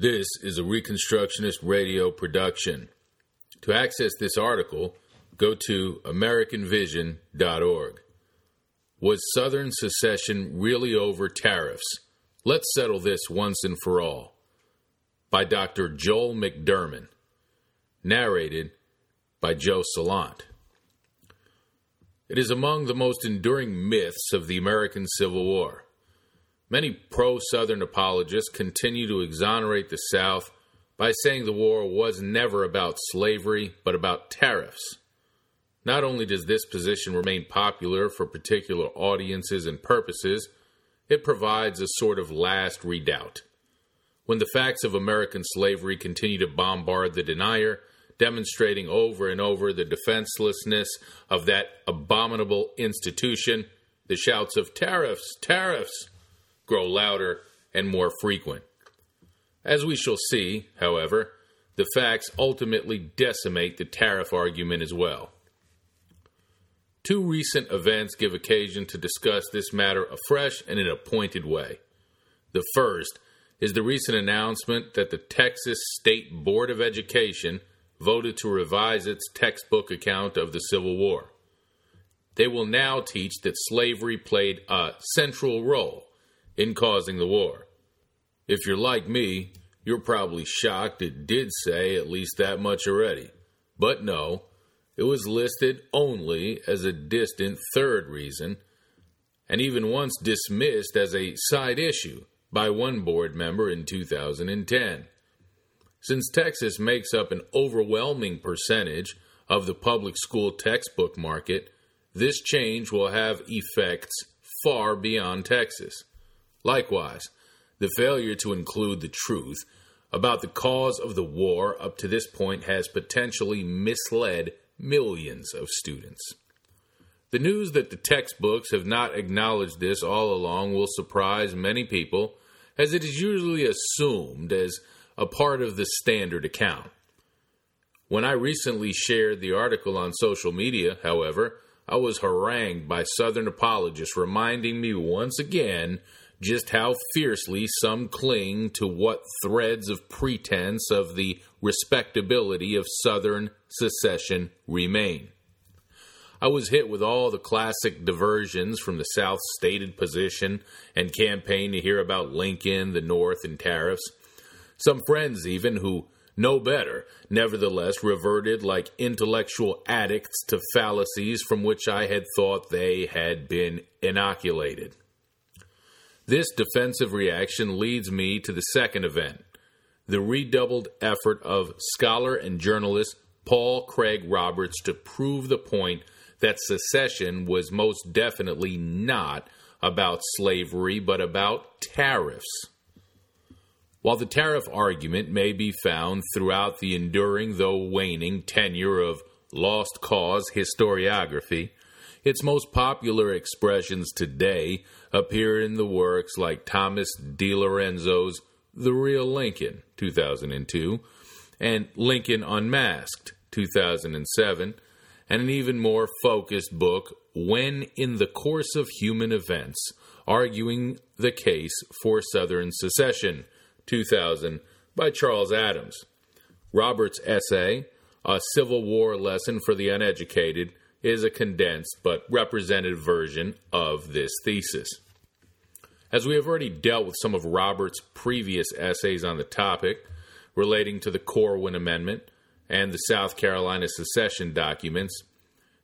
This is a Reconstructionist radio production. To access this article, go to AmericanVision.org. Was Southern secession really over tariffs? Let's settle this once and for all. By Dr. Joel McDurmon. Narrated by Joe Salant. It is among the most enduring myths of the American Civil War. Many pro Southern apologists continue to exonerate the South by saying the war was never about slavery, but about tariffs. Not only does this position remain popular for particular audiences and purposes, it provides a sort of last redoubt. When the facts of American slavery continue to bombard the denier, demonstrating over and over the defenselessness of that abominable institution, the shouts of tariffs, tariffs grow louder and more frequent. As we shall see, however, the facts ultimately decimate the tariff argument as well. Two recent events give occasion to discuss this matter afresh and in a pointed way. The first is the recent announcement that the Texas State Board of Education voted to revise its textbook account of the Civil War. They will now teach that slavery played a central role in causing the war. If you're like me, you're probably shocked it did say at least that much already. But no, it was listed only as a distant third reason, and even once dismissed as a side issue by one board member in 2010. Since Texas makes up an overwhelming percentage of the public school textbook market, this change will have effects far beyond Texas. Likewise, the failure to include the truth about the cause of the war up to this point has potentially misled millions of students. The news that the textbooks have not acknowledged this all along will surprise many people, as it is usually assumed as a part of the standard account. When I recently shared the article on social media, however, I was harangued by Southern apologists reminding me once again just how fiercely some cling to what threads of pretense of the respectability of Southern secession remain. I was hit with all the classic diversions from the South's stated position and campaign to hear about Lincoln, the North, and tariffs. Some friends, even who know better, nevertheless reverted like intellectual addicts to fallacies from which I had thought they had been inoculated. This defensive reaction leads me to the second event the redoubled effort of scholar and journalist Paul Craig Roberts to prove the point that secession was most definitely not about slavery, but about tariffs. While the tariff argument may be found throughout the enduring, though waning, tenure of lost cause historiography, its most popular expressions today appear in the works like Thomas DiLorenzo's The Real Lincoln, 2002, and Lincoln Unmasked, 2007, and an even more focused book, When in the Course of Human Events, arguing the case for Southern secession, 2000, by Charles Adams. Robert's essay, A Civil War Lesson for the Uneducated, is a condensed but representative version of this thesis. As we have already dealt with some of Roberts' previous essays on the topic relating to the Corwin Amendment and the South Carolina secession documents,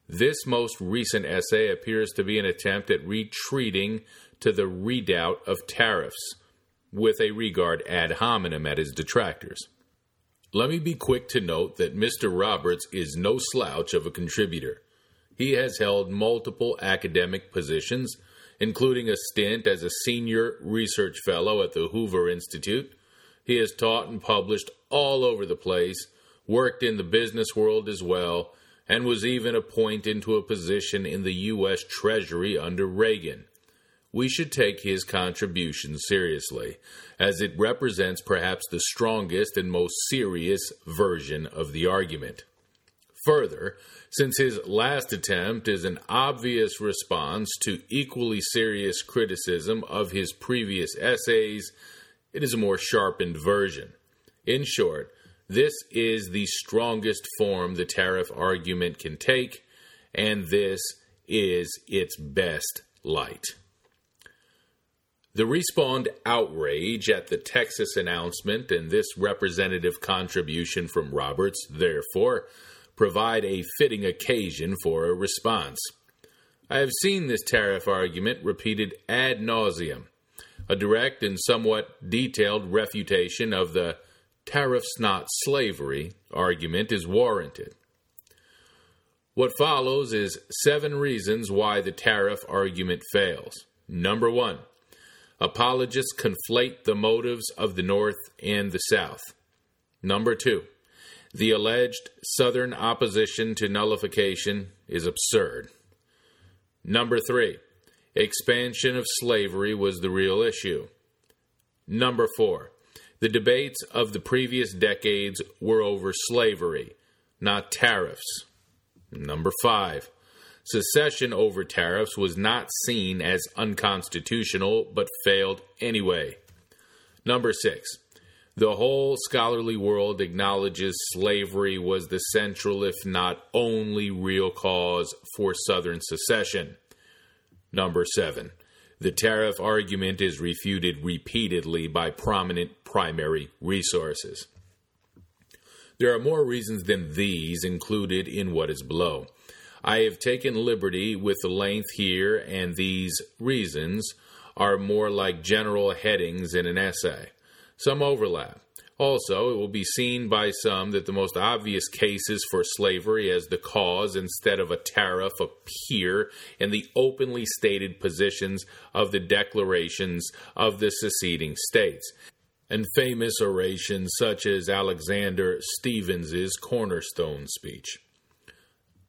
this most recent essay appears to be an attempt at retreating to the redoubt of tariffs, with a regard ad hominem at his detractors. Let me be quick to note that Mr. Roberts is no slouch of a contributor. He has held multiple academic positions, including a stint as a senior research fellow at the Hoover Institute. He has taught and published all over the place, worked in the business world as well, and was even appointed to a position in the U.S. Treasury under Reagan. We should take his contribution seriously, as it represents perhaps the strongest and most serious version of the argument. Further, since his last attempt is an obvious response to equally serious criticism of his previous essays, it is a more sharpened version. In short, this is the strongest form the tariff argument can take, and this is its best light. The respawned outrage at the Texas announcement and this representative contribution from Roberts, therefore, provide a fitting occasion for a response. I have seen this tariff argument repeated ad nauseum. A direct and somewhat detailed refutation of the tariffs not slavery argument is warranted. What follows is seven reasons why the tariff argument fails. Number one, apologists conflate the motives of the North and the South. Number two, the alleged Southern opposition to nullification is absurd. Number three, expansion of slavery was the real issue. Number four, the debates of the previous decades were over slavery, not tariffs. Number five, secession over tariffs was not seen as unconstitutional but failed anyway. Number six, the whole scholarly world acknowledges slavery was the central, if not only, real cause for Southern secession. Number seven, the tariff argument is refuted repeatedly by prominent primary resources. There are more reasons than these included in what is below. I have taken liberty with the length here, and these reasons are more like general headings in an essay. Some overlap. Also, it will be seen by some that the most obvious cases for slavery as the cause instead of a tariff appear in the openly stated positions of the declarations of the seceding states, and famous orations such as Alexander Stephens's cornerstone speech.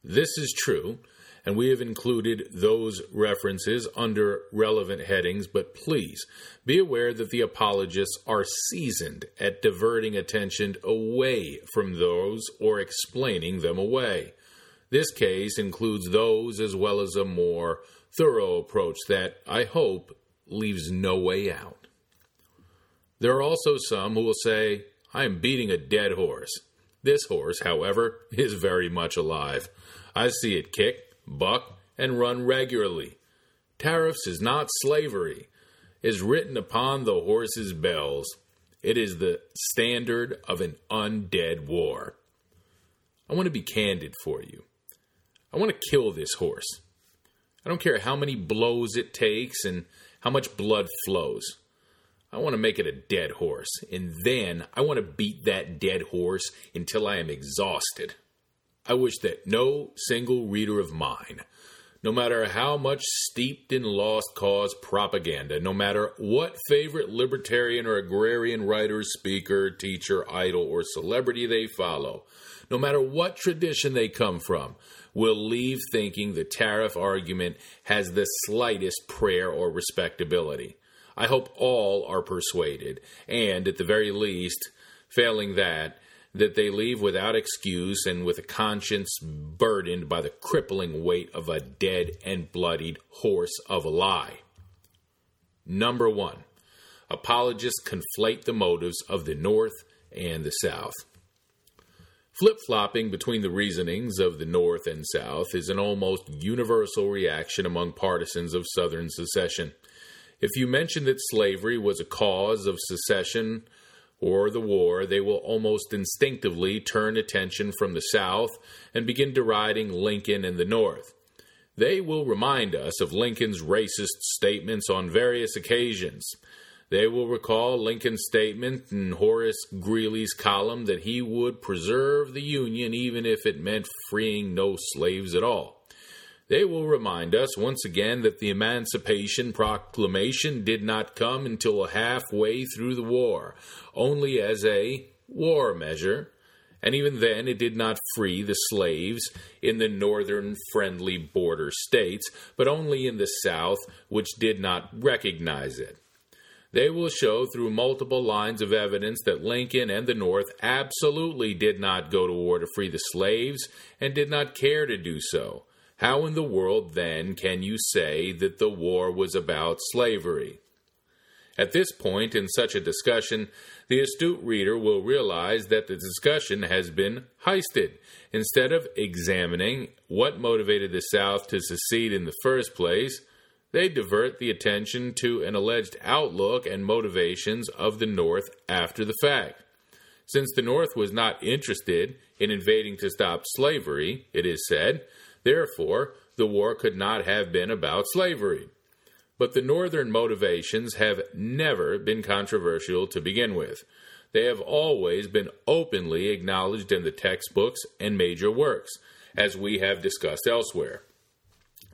This is true and we have included those references under relevant headings, but please be aware that the apologists are seasoned at diverting attention away from those or explaining them away. This case includes those as well as a more thorough approach that, I hope, leaves no way out. There are also some who will say, I am beating a dead horse. This horse, however, is very much alive. I see it kick, buck, and run regularly. Tariffs is not slavery, is written upon the horse's bells. It is the standard of an undead war. I want to be candid for you. I want to kill this horse. I don't care how many blows it takes and how much blood flows. I want to make it a dead horse, and then I want to beat that dead horse until I am exhausted. I wish that no single reader of mine, no matter how much steeped in lost cause propaganda, no matter what favorite libertarian or agrarian writer, speaker, teacher, idol, or celebrity they follow, no matter what tradition they come from, will leave thinking the tariff argument has the slightest prayer or respectability. I hope all are persuaded, and at the very least, failing that, that they leave without excuse and with a conscience burdened by the crippling weight of a dead and bloodied horse of a lie. Number one, apologists conflate the motives of the North and the South. Flip flopping between the reasonings of the North and South is an almost universal reaction among partisans of Southern secession. If you mention that slavery was a cause of secession or the war, they will almost instinctively turn attention from the South and begin deriding Lincoln and the North. They will remind us of Lincoln's racist statements on various occasions. They will recall Lincoln's statement in Horace Greeley's column that he would preserve the Union even if it meant freeing no slaves at all. They will remind us once again that the Emancipation Proclamation did not come until halfway through the war, only as a war measure, and even then it did not free the slaves in the northern friendly border states, but only in the South, which did not recognize it. They will show through multiple lines of evidence that Lincoln and the North absolutely did not go to war to free the slaves and did not care to do so. How in the world, then, can you say that the war was about slavery? At this point in such a discussion, the astute reader will realize that the discussion has been heisted. Instead of examining what motivated the South to secede in the first place, they divert the attention to an alleged outlook and motivations of the North after the fact. Since the North was not interested in invading to stop slavery, it is said, therefore, the war could not have been about slavery. But the Northern motivations have never been controversial to begin with. They have always been openly acknowledged in the textbooks and major works, as we have discussed elsewhere.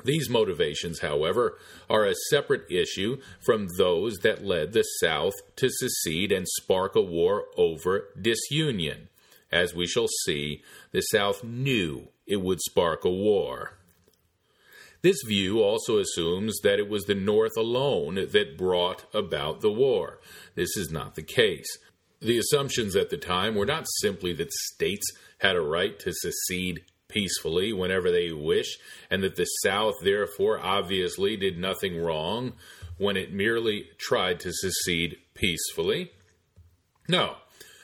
These motivations, however, are a separate issue from those that led the South to secede and spark a war over disunion. As we shall see, the South knew it would spark a war. This view also assumes that it was the North alone that brought about the war. This is not the case. The assumptions at the time were not simply that states had a right to secede peacefully whenever they wish, and that the South therefore obviously did nothing wrong when it merely tried to secede peacefully. No,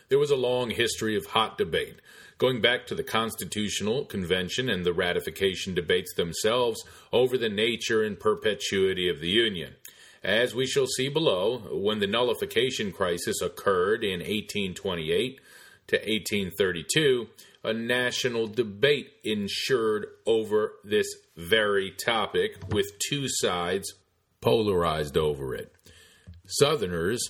there was a long history of hot debate going back to the Constitutional Convention and the ratification debates themselves over the nature and perpetuity of the Union. As we shall see below, when the nullification crisis occurred in 1828 to 1832, a national debate ensured over this very topic, with two sides polarized over it. Southerners,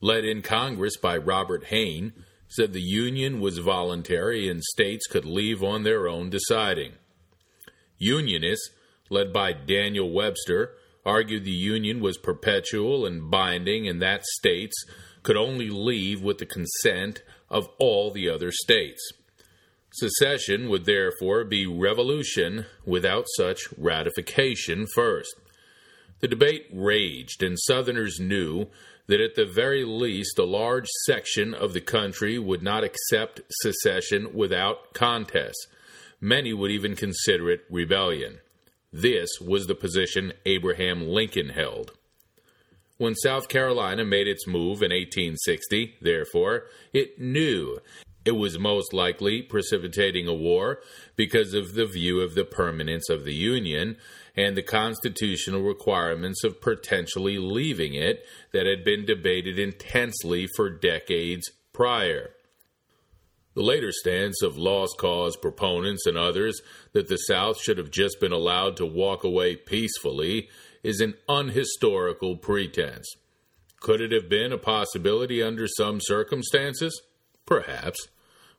led in Congress by Robert Hayne, said the Union was voluntary and states could leave on their own deciding. Unionists, led by Daniel Webster, argued the Union was perpetual and binding and that states could only leave with the consent of all the other states. Secession would therefore be revolution without such ratification first. The debate raged, and Southerners knew that at the very least a large section of the country would not accept secession without contest. Many would even consider it rebellion. This was the position Abraham Lincoln held. When South Carolina made its move in 1860, therefore, it knew it was most likely precipitating a war because of the view of the permanence of the Union and the constitutional requirements of potentially leaving it that had been debated intensely for decades prior. The later stance of lost cause proponents and others that the South should have just been allowed to walk away peacefully is an unhistorical pretense. Could it have been a possibility under some circumstances? Perhaps,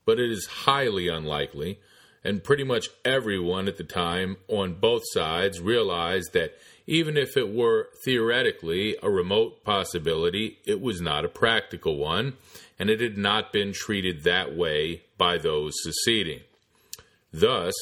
but it is highly unlikely and pretty much everyone at the time on both sides realized that even if it were theoretically a remote possibility, it was not a practical one, and it had not been treated that way by those seceding. Thus,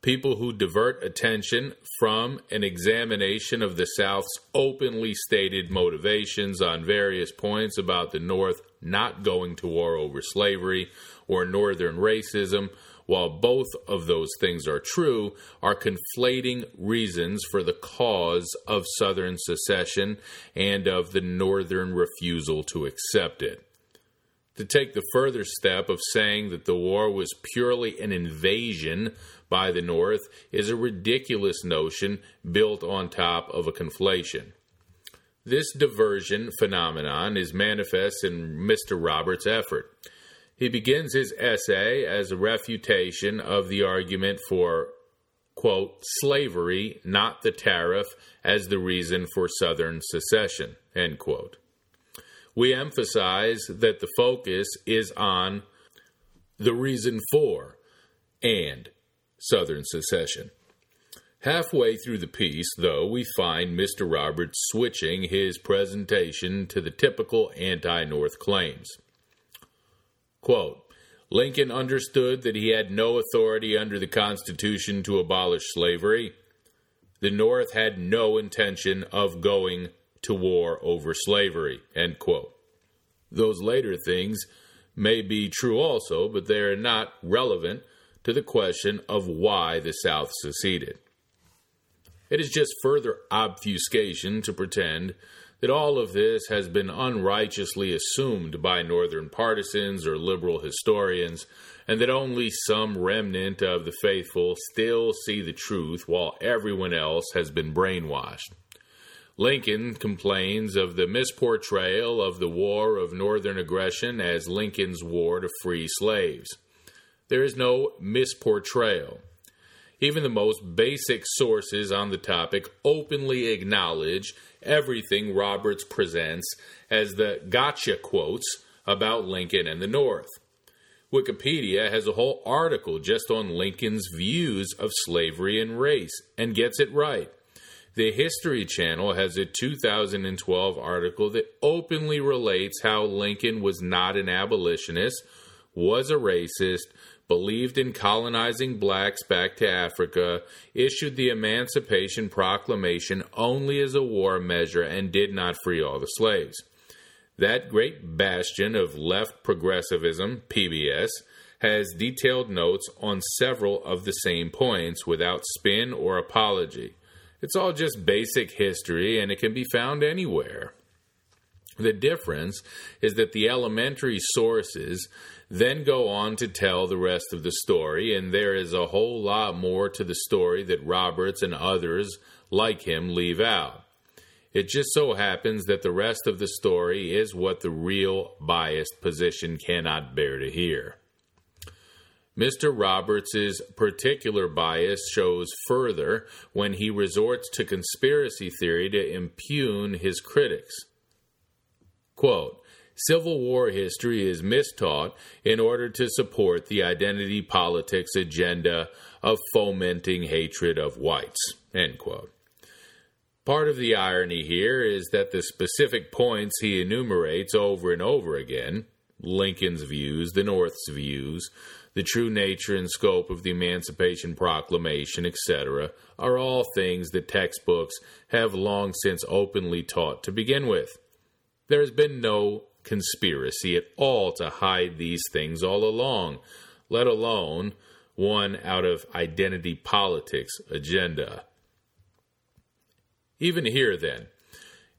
people who divert attention from an examination of the South's openly stated motivations on various points about the North not going to war over slavery or Northern racism while both of those things are true, are conflating reasons for the cause of Southern secession and of the Northern refusal to accept it. To take the further step of saying that the war was purely an invasion by the North is a ridiculous notion built on top of a conflation. This diversion phenomenon is manifest in Mr. Roberts' effort. He begins his essay as a refutation of the argument for, quote, slavery, not the tariff, as the reason for Southern secession, end quote. We emphasize that the focus is on the reason for and Southern secession. Halfway through the piece, though, we find Mr. Roberts switching his presentation to the typical anti North claims. Quote, Lincoln understood that he had no authority under the Constitution to abolish slavery. The North had no intention of going to war over slavery. End quote. Those later things may be true also, but they are not relevant to the question of why the South seceded. It is just further obfuscation to pretend that all of this has been unrighteously assumed by Northern partisans or liberal historians, and that only some remnant of the faithful still see the truth while everyone else has been brainwashed. Lincoln complains of the misportrayal of the War of Northern Aggression as Lincoln's war to free slaves. There is no misportrayal. Even the most basic sources on the topic openly acknowledge everything Roberts presents as the gotcha quotes about Lincoln and the North. Wikipedia has a whole article just on Lincoln's views of slavery and race and gets it right. The History Channel has a 2012 article that openly relates how Lincoln was not an abolitionist, was a racist, believed in colonizing blacks back to Africa, issued the Emancipation Proclamation only as a war measure, and did not free all the slaves. That great bastion of left progressivism, PBS, has detailed notes on several of the same points without spin or apology. It's all just basic history and it can be found anywhere. The difference is that the elementary sources then go on to tell the rest of the story, and there is a whole lot more to the story that Roberts and others like him leave out. It just so happens that the rest of the story is what the real biased position cannot bear to hear. Mr. Roberts's particular bias shows further when he resorts to conspiracy theory to impugn his critics. Quote, Civil War history is mistaught in order to support the identity politics agenda of fomenting hatred of whites. End quote. Part of the irony here is that the specific points he enumerates over and over again Lincoln's views, the North's views, the true nature and scope of the Emancipation Proclamation, etc., are all things that textbooks have long since openly taught to begin with. There has been no conspiracy at all to hide these things all along, let alone one out of identity politics agenda. Even here, then,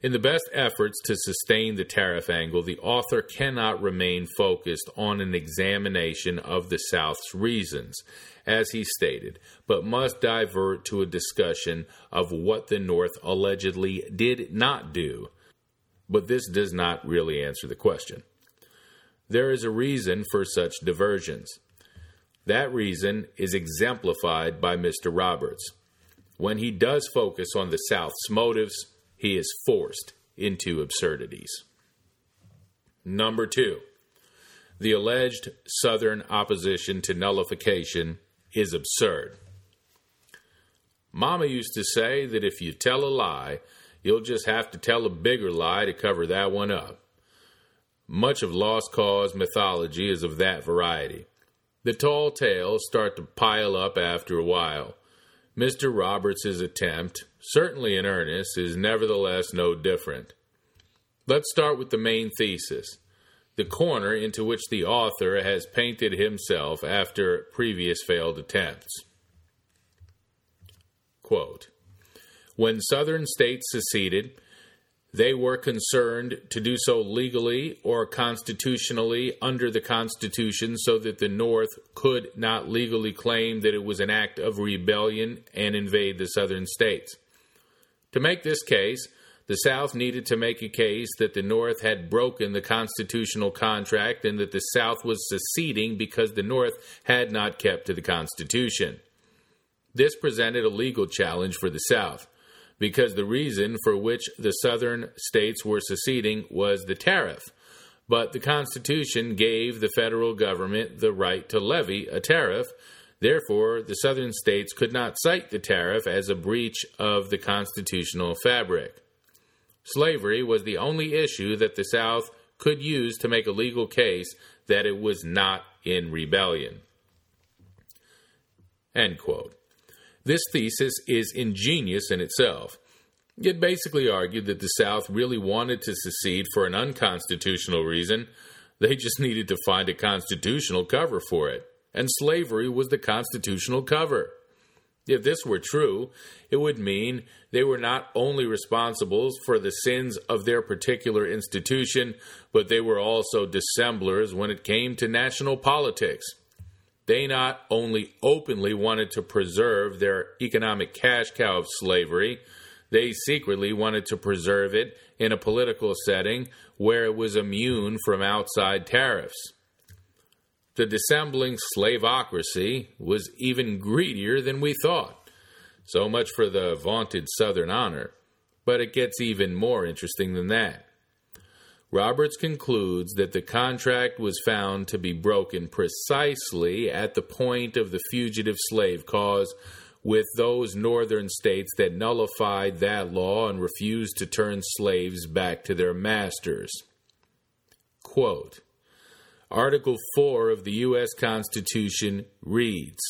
in the best efforts to sustain the tariff angle, the author cannot remain focused on an examination of the South's reasons, as he stated, but must divert to a discussion of what the North allegedly did not do. But this does not really answer the question. There is a reason for such diversions. That reason is exemplified by Mr. Roberts. When he does focus on the South's motives, he is forced into absurdities. Number two, the alleged Southern opposition to nullification is absurd. Mama used to say that if you tell a lie, you'll just have to tell a bigger lie to cover that one up. Much of Lost Cause mythology is of that variety. The tall tales start to pile up after a while. Mr. Roberts's attempt, certainly in earnest, is nevertheless no different. Let's start with the main thesis the corner into which the author has painted himself after previous failed attempts. Quote, when Southern states seceded, they were concerned to do so legally or constitutionally under the Constitution so that the North could not legally claim that it was an act of rebellion and invade the Southern states. To make this case, the South needed to make a case that the North had broken the constitutional contract and that the South was seceding because the North had not kept to the Constitution. This presented a legal challenge for the South because the reason for which the southern states were seceding was the tariff. But the Constitution gave the federal government the right to levy a tariff. Therefore, the southern states could not cite the tariff as a breach of the constitutional fabric. Slavery was the only issue that the South could use to make a legal case that it was not in rebellion. End quote. This thesis is ingenious in itself. It basically argued that the South really wanted to secede for an unconstitutional reason. They just needed to find a constitutional cover for it, and slavery was the constitutional cover. If this were true, it would mean they were not only responsible for the sins of their particular institution, but they were also dissemblers when it came to national politics. They not only openly wanted to preserve their economic cash cow of slavery, they secretly wanted to preserve it in a political setting where it was immune from outside tariffs. The dissembling slaveocracy was even greedier than we thought. So much for the vaunted Southern honor. But it gets even more interesting than that. Roberts concludes that the contract was found to be broken precisely at the point of the fugitive slave cause with those northern states that nullified that law and refused to turn slaves back to their masters. Quote, Article 4 of the U.S. Constitution reads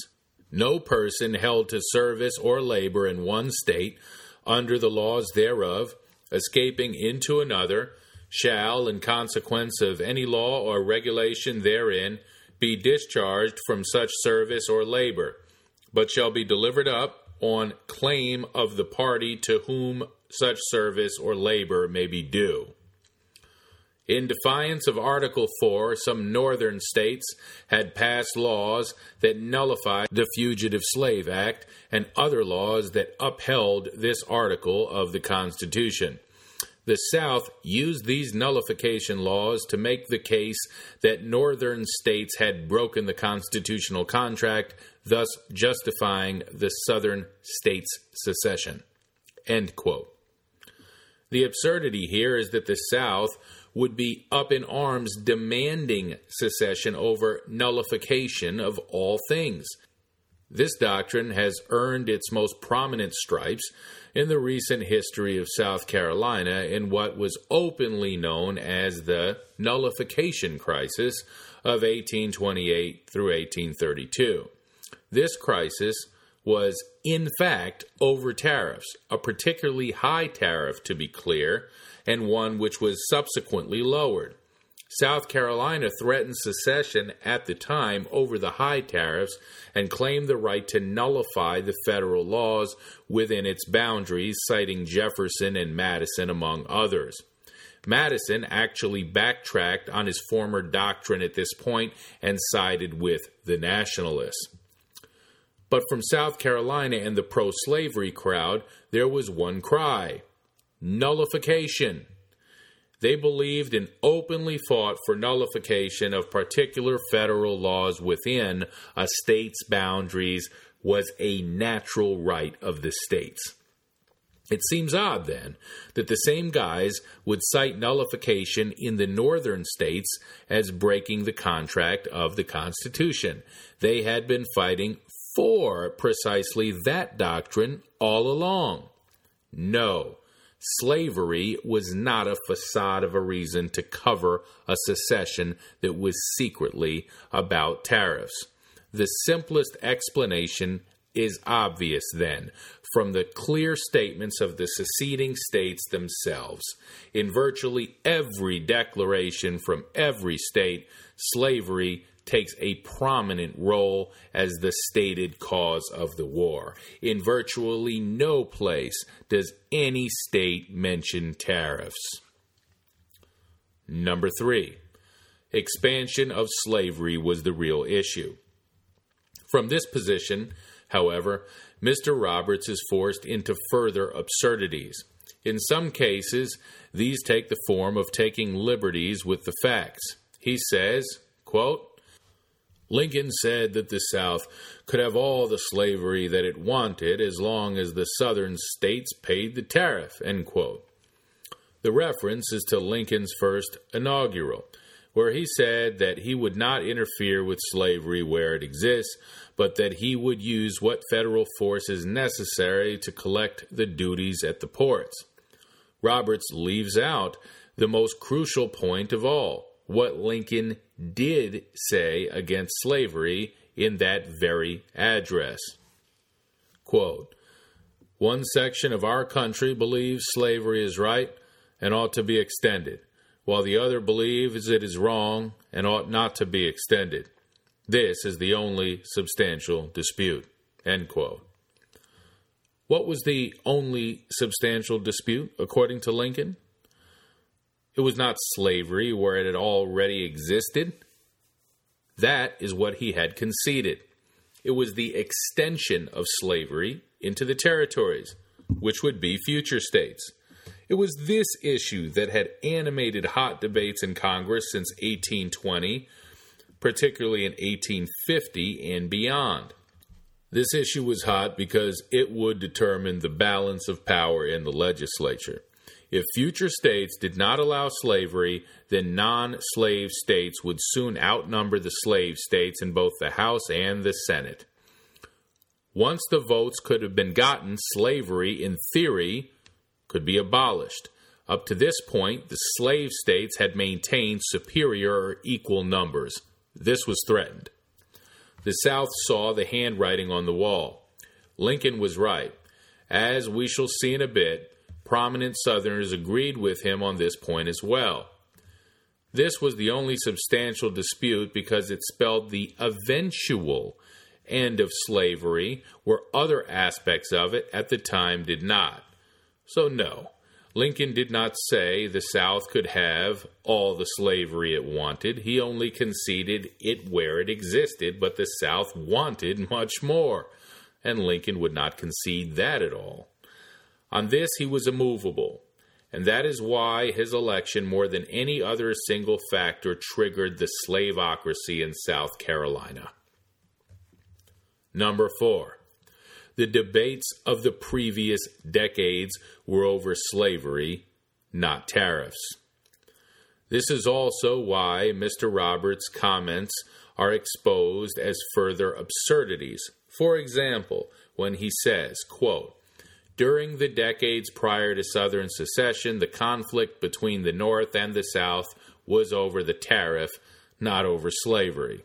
No person held to service or labor in one state under the laws thereof, escaping into another, shall, in consequence of any law or regulation therein, be discharged from such service or labor, but shall be delivered up on claim of the party to whom such service or labor may be due. In defiance of Article 4, some northern states had passed laws that nullified the Fugitive Slave Act and other laws that upheld this article of the Constitution. The South used these nullification laws to make the case that northern states had broken the constitutional contract, thus justifying the southern states' secession. The absurdity here is that the South would be up in arms demanding secession over nullification of all things. This doctrine has earned its most prominent stripes in the recent history of South Carolina in what was openly known as the nullification crisis of 1828 through 1832. This crisis was, in fact, over tariffs, a particularly high tariff, to be clear, and one which was subsequently lowered. South Carolina threatened secession at the time over the high tariffs and claimed the right to nullify the federal laws within its boundaries, citing Jefferson and Madison, among others. Madison actually backtracked on his former doctrine at this point and sided with the Nationalists. But from South Carolina and the pro slavery crowd, there was one cry nullification. They believed and openly fought for nullification of particular federal laws within a state's boundaries was a natural right of the states. It seems odd, then, that the same guys would cite nullification in the northern states as breaking the contract of the Constitution. They had been fighting for precisely that doctrine all along. No, slavery was not a facade of a reason to cover a secession that was secretly about tariffs. The simplest explanation is obvious then from the clear statements of the seceding states themselves. In virtually every declaration from every state, slavery takes a prominent role as the stated cause of the war. In virtually no place does any state mention tariffs. Number three, expansion of slavery was the real issue. From this position, however, Mr. Roberts is forced into further absurdities. In some cases, these take the form of taking liberties with the facts. He says, quote, Lincoln said that the South could have all the slavery that it wanted as long as the Southern states paid the tariff. The reference is to Lincoln's first inaugural, where he said that he would not interfere with slavery where it exists, but that he would use what federal force is necessary to collect the duties at the ports. Roberts leaves out the most crucial point of all what Lincoln did say against slavery in that very address. Quote, One section of our country believes slavery is right and ought to be extended, while the other believes it is wrong and ought not to be extended. This is the only substantial dispute. End quote. What was the only substantial dispute, according to Lincoln? It was not slavery where it had already existed. That is what he had conceded. It was the extension of slavery into the territories, which would be future states. It was this issue that had animated hot debates in Congress since 1820, particularly in 1850 and beyond. This issue was hot because it would determine the balance of power in the legislature. If future states did not allow slavery, then non slave states would soon outnumber the slave states in both the House and the Senate. Once the votes could have been gotten, slavery, in theory, could be abolished. Up to this point, the slave states had maintained superior or equal numbers. This was threatened. The South saw the handwriting on the wall. Lincoln was right. As we shall see in a bit, prominent Southerners agreed with him on this point as well. This was the only substantial dispute because it spelled the eventual end of slavery, where other aspects of it at the time did not. So, no, Lincoln did not say the South could have all the slavery it wanted. He only conceded it where it existed, but the South wanted much more, and Lincoln would not concede that at all. On this, he was immovable, and that is why his election, more than any other single factor, triggered the slaveocracy in South Carolina. Number four, the debates of the previous decades were over slavery, not tariffs. This is also why Mr. Roberts' comments are exposed as further absurdities. For example, when he says, quote, during the decades prior to Southern secession, the conflict between the North and the South was over the tariff, not over slavery.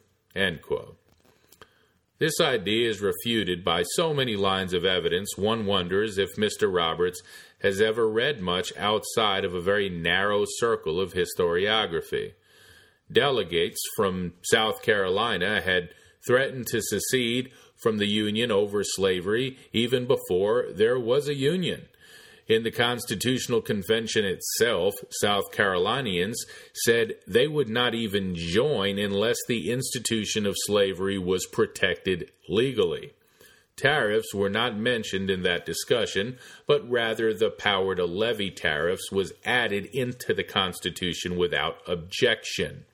This idea is refuted by so many lines of evidence, one wonders if Mr. Roberts has ever read much outside of a very narrow circle of historiography. Delegates from South Carolina had threatened to secede from the Union over slavery even before there was a Union. In the Constitutional Convention itself, South Carolinians said they would not even join unless the institution of slavery was protected legally. Tariffs were not mentioned in that discussion, but rather the power to levy tariffs was added into the Constitution without objection.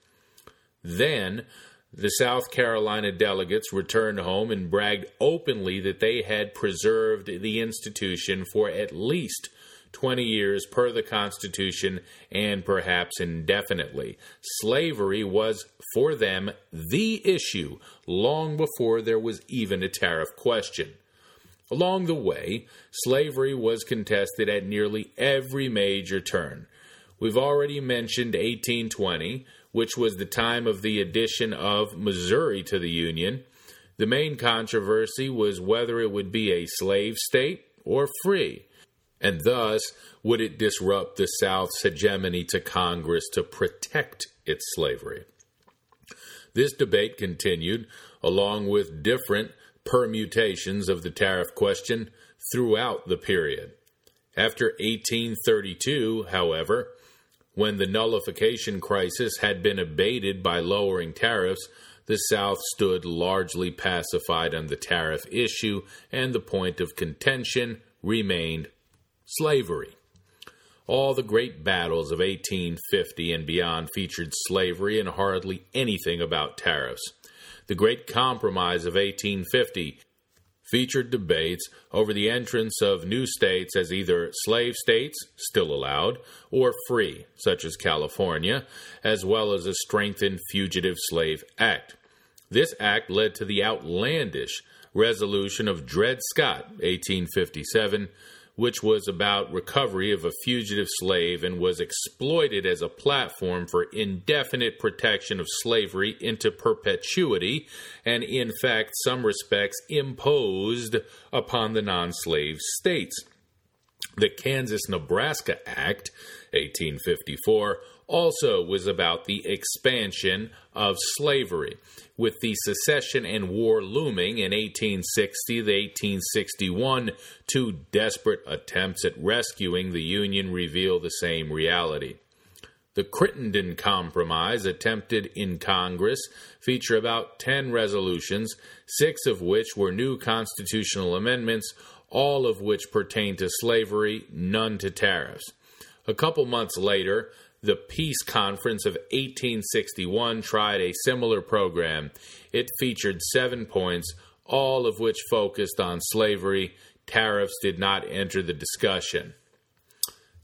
Then, the South Carolina delegates returned home and bragged openly that they had preserved the institution for at least 20 years per the Constitution and perhaps indefinitely. Slavery was for them the issue long before there was even a tariff question. Along the way, slavery was contested at nearly every major turn. We've already mentioned 1820 which was the time of the addition of Missouri to the Union. The main controversy was whether it would be a slave state or free, and thus would it disrupt the South's hegemony to Congress to protect its slavery. This debate continued, along with different permutations of the tariff question, throughout the period. After 1832, however, when the nullification crisis had been abated by lowering tariffs, the South stood largely pacified on the tariff issue, and the point of contention remained slavery. All the great battles of 1850 and beyond featured slavery and hardly anything about tariffs. The Great Compromise of 1850 featured debates over the entrance of new states as either slave states, still allowed, or free, such as California, as well as a strengthened Fugitive Slave Act. This act led to the outlandish resolution of Dred Scott, 1857, which was about recovery of a fugitive slave and was exploited as a platform for indefinite protection of slavery into perpetuity, and in fact, some respects, imposed upon the non slave states. The Kansas Nebraska Act, 1854, also was about the expansion of slavery, with the secession and war looming in 1860 to 1861, two desperate attempts at rescuing the Union reveal the same reality. The Crittenden Compromise, attempted in Congress, feature about 10 resolutions, six of which were new constitutional amendments, all of which pertain to slavery, none to tariffs. A couple months later, the Peace Conference of 1861 tried a similar program. It featured seven points, all of which focused on slavery. Tariffs did not enter the discussion.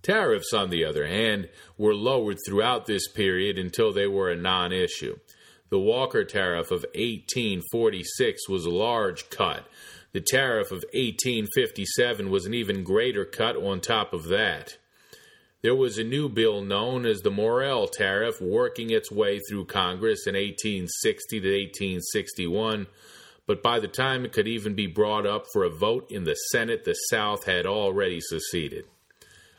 Tariffs, on the other hand, were lowered throughout this period until they were a non issue. The Walker Tariff of 1846 was a large cut. The tariff of 1857 was an even greater cut on top of that. There was a new bill known as the Morrill Tariff working its way through Congress in 1860 to 1861, but by the time it could even be brought up for a vote in the Senate, the South had already seceded.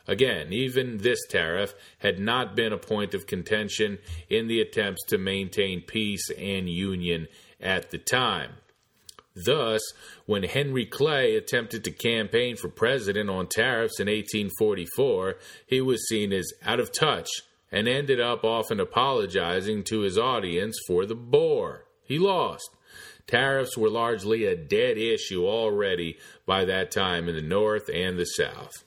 Again, even this tariff had not been a point of contention in the attempts to maintain peace and union at the time. Thus, when Henry Clay attempted to campaign for president on tariffs in 1844, he was seen as out of touch and ended up often apologizing to his audience for the bore. He lost. Tariffs were largely a dead issue already by that time in the North and the South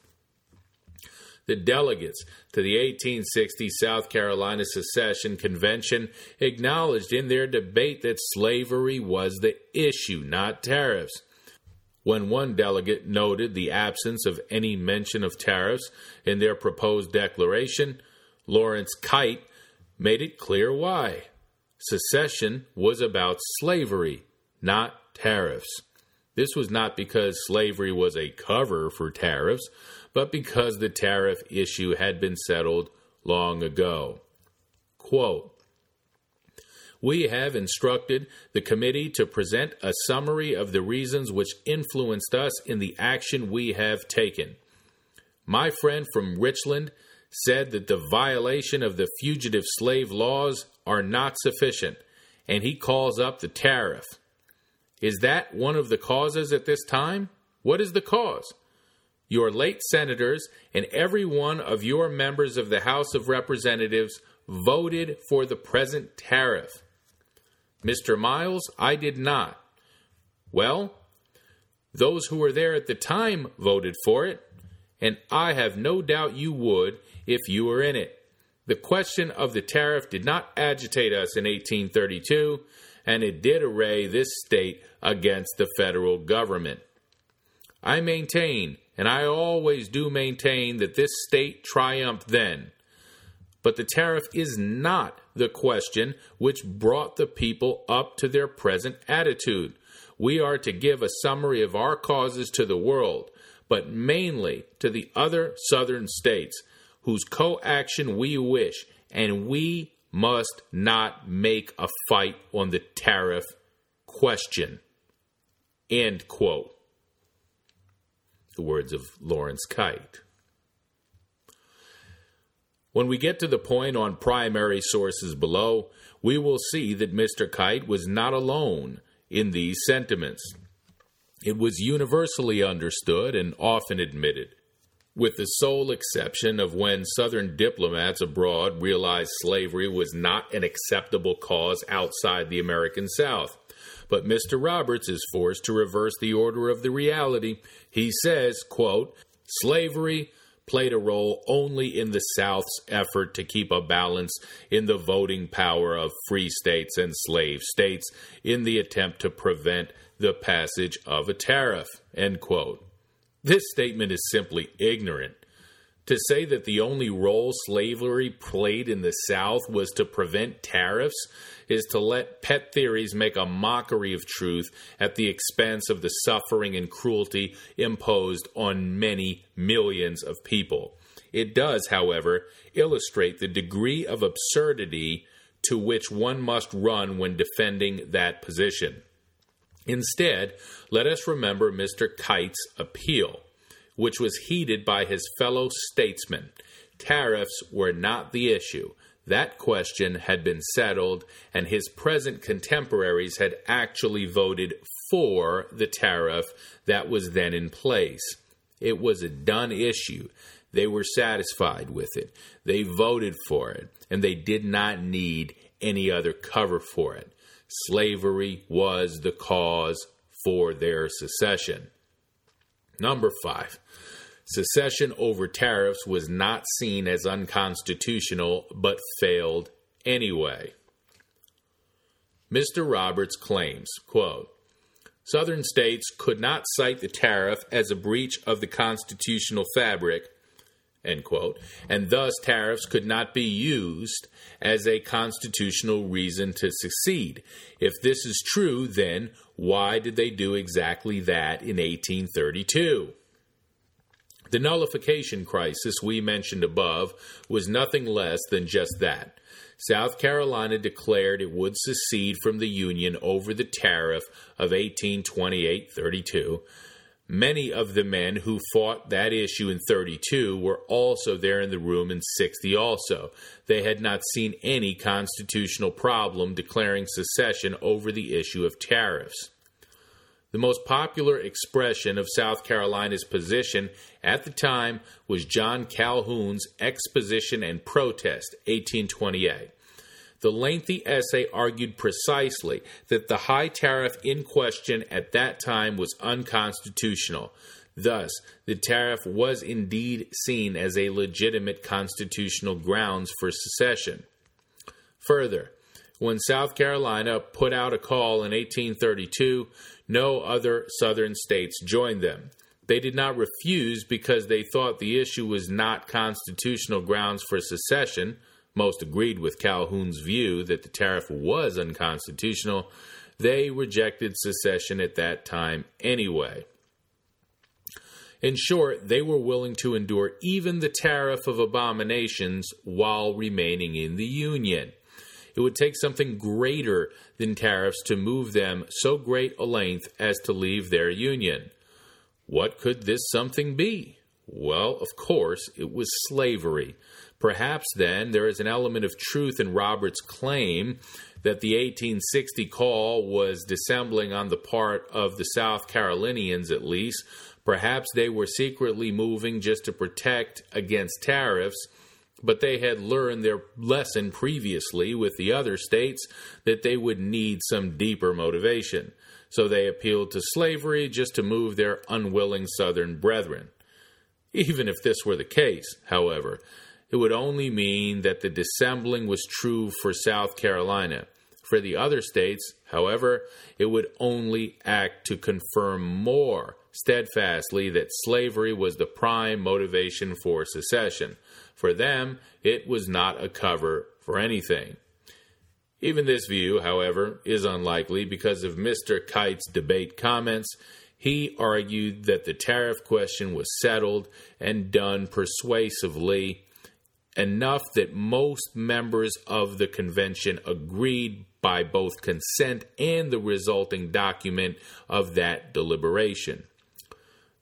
the delegates to the 1860 South Carolina Secession Convention acknowledged in their debate that slavery was the issue, not tariffs. When one delegate noted the absence of any mention of tariffs in their proposed declaration, Lawrence Keitt made it clear why. Secession was about slavery, not tariffs. This was not because slavery was a cover for tariffs, but because the tariff issue had been settled long ago. Quote, we have instructed the committee to present a summary of the reasons which influenced us in the action we have taken. My friend from Richland said that the violation of the fugitive slave laws are not sufficient, and he calls up the tariff. Is that one of the causes at this time? What is the cause? Your late senators, and every one of your members of the House of Representatives voted for the present tariff. Mr. Miles, I did not. Well, those who were there at the time voted for it, and I have no doubt you would if you were in it. The question of the tariff did not agitate us in 1832, and it did array this state against the federal government. I maintain and I always do maintain that this state triumphed then. But the tariff is not the question which brought the people up to their present attitude. We are to give a summary of our causes to the world, but mainly to the other southern states whose coaction we wish, and we must not make a fight on the tariff question. End quote the words of Lawrence Keitt. When we get to the point on primary sources below, we will see that Mr. Keitt was not alone in these sentiments. It was universally understood and often admitted, with the sole exception of when Southern diplomats abroad realized slavery was not an acceptable cause outside the American South. But Mr. Roberts is forced to reverse the order of the reality. He says, quote, slavery played a role only in the South's effort to keep a balance in the voting power of free states and slave states in the attempt to prevent the passage of a tariff. End quote. This statement is simply ignorant. To say that the only role slavery played in the South was to prevent tariffs is to let pet theories make a mockery of truth at the expense of the suffering and cruelty imposed on many millions of people. It does, however, illustrate the degree of absurdity to which one must run when defending that position. Instead, let us remember Mr. Keitt's appeal which was heeded by his fellow statesmen. Tariffs were not the issue. that question had been settled, and his present contemporaries had actually voted for the tariff that was then in place. It was a done issue. They were satisfied with it. They voted for it, and they did not need any other cover for it. Slavery was the cause for their secession. Number five, secession over tariffs was not seen as unconstitutional but failed anyway. Mr. Roberts claims, quote, Southern states could not cite the tariff as a breach of the constitutional fabric, end quote, and thus tariffs could not be used as a constitutional reason to secede. If this is true, then why did they do exactly that in 1832? The nullification crisis we mentioned above was nothing less than just that. South Carolina declared it would secede from the Union over the tariff of 1828 32. Many of the men who fought that issue in 32 were also there in the room in 60 also. They had not seen any constitutional problem declaring secession over the issue of tariffs. The most popular expression of South Carolina's position at the time was John Calhoun's Exposition and Protest, 1828. The lengthy essay argued precisely that the high tariff in question at that time was unconstitutional. Thus, the tariff was indeed seen as a legitimate constitutional grounds for secession. Further, when South Carolina put out a call in 1832, no other southern states joined them. They did not refuse because they thought the issue was not constitutional grounds for secession. Most agreed with Calhoun's view that the tariff was unconstitutional. They rejected secession at that time anyway. In short, they were willing to endure even the tariff of abominations while remaining in the Union. It would take something greater than tariffs to move them so great a length as to leave their union. What could this something be? Well, of course, it was slavery. Perhaps then there is an element of truth in Robert's claim that the 1860 call was dissembling on the part of the South Carolinians, at least. Perhaps they were secretly moving just to protect against tariffs but they had learned their lesson previously with the other states that they would need some deeper motivation. So they appealed to slavery just to move their unwilling Southern brethren. Even if this were the case, however, it would only mean that the dissembling was true for South Carolina. For the other states, however, it would only act to confirm more steadfastly that slavery was the prime motivation for secession. For them, it was not a cover for anything. Even this view, however, is unlikely because of Mr. Keitt's debate comments. He argued that the tariff question was settled and done persuasively enough that most members of the convention agreed by both consent and the resulting document of that deliberation.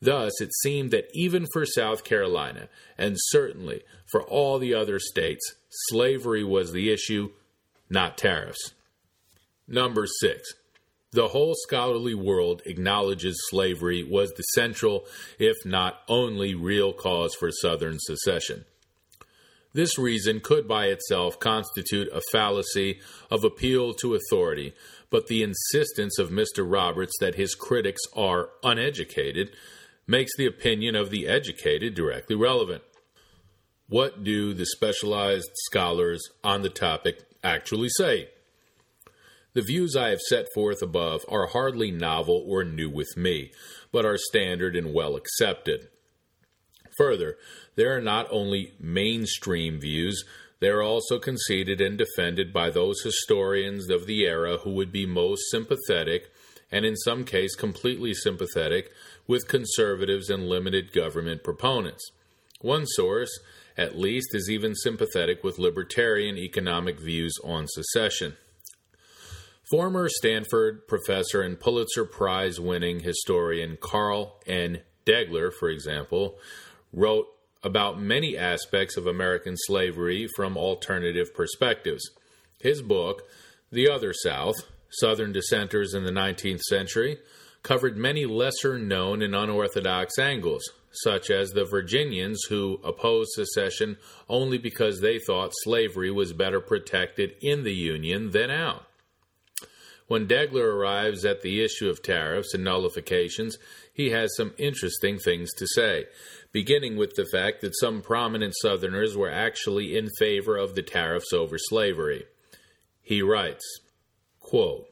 Thus, it seemed that even for South Carolina, and certainly for all the other states, slavery was the issue, not tariffs. Number six. The whole scholarly world acknowledges slavery was the central, if not only, real cause for Southern secession. This reason could by itself constitute a fallacy of appeal to authority, but the insistence of Mr. Roberts that his critics are uneducated makes the opinion of the educated directly relevant. What do the specialized scholars on the topic actually say? The views I have set forth above are hardly novel or new with me, but are standard and well accepted. Further, they are not only mainstream views, they are also conceded and defended by those historians of the era who would be most sympathetic, and in some case completely sympathetic, with conservatives and limited government proponents. One source, at least, is even sympathetic with libertarian economic views on secession. Former Stanford professor and Pulitzer Prize winning historian Carl N. Degler, for example, wrote about many aspects of American slavery from alternative perspectives. His book, The Other South Southern Dissenters in the 19th Century, covered many lesser known and unorthodox angles, such as the Virginians who opposed secession only because they thought slavery was better protected in the Union than out. When Degler arrives at the issue of tariffs and nullifications, he has some interesting things to say, beginning with the fact that some prominent Southerners were actually in favor of the tariffs over slavery. He writes, quote,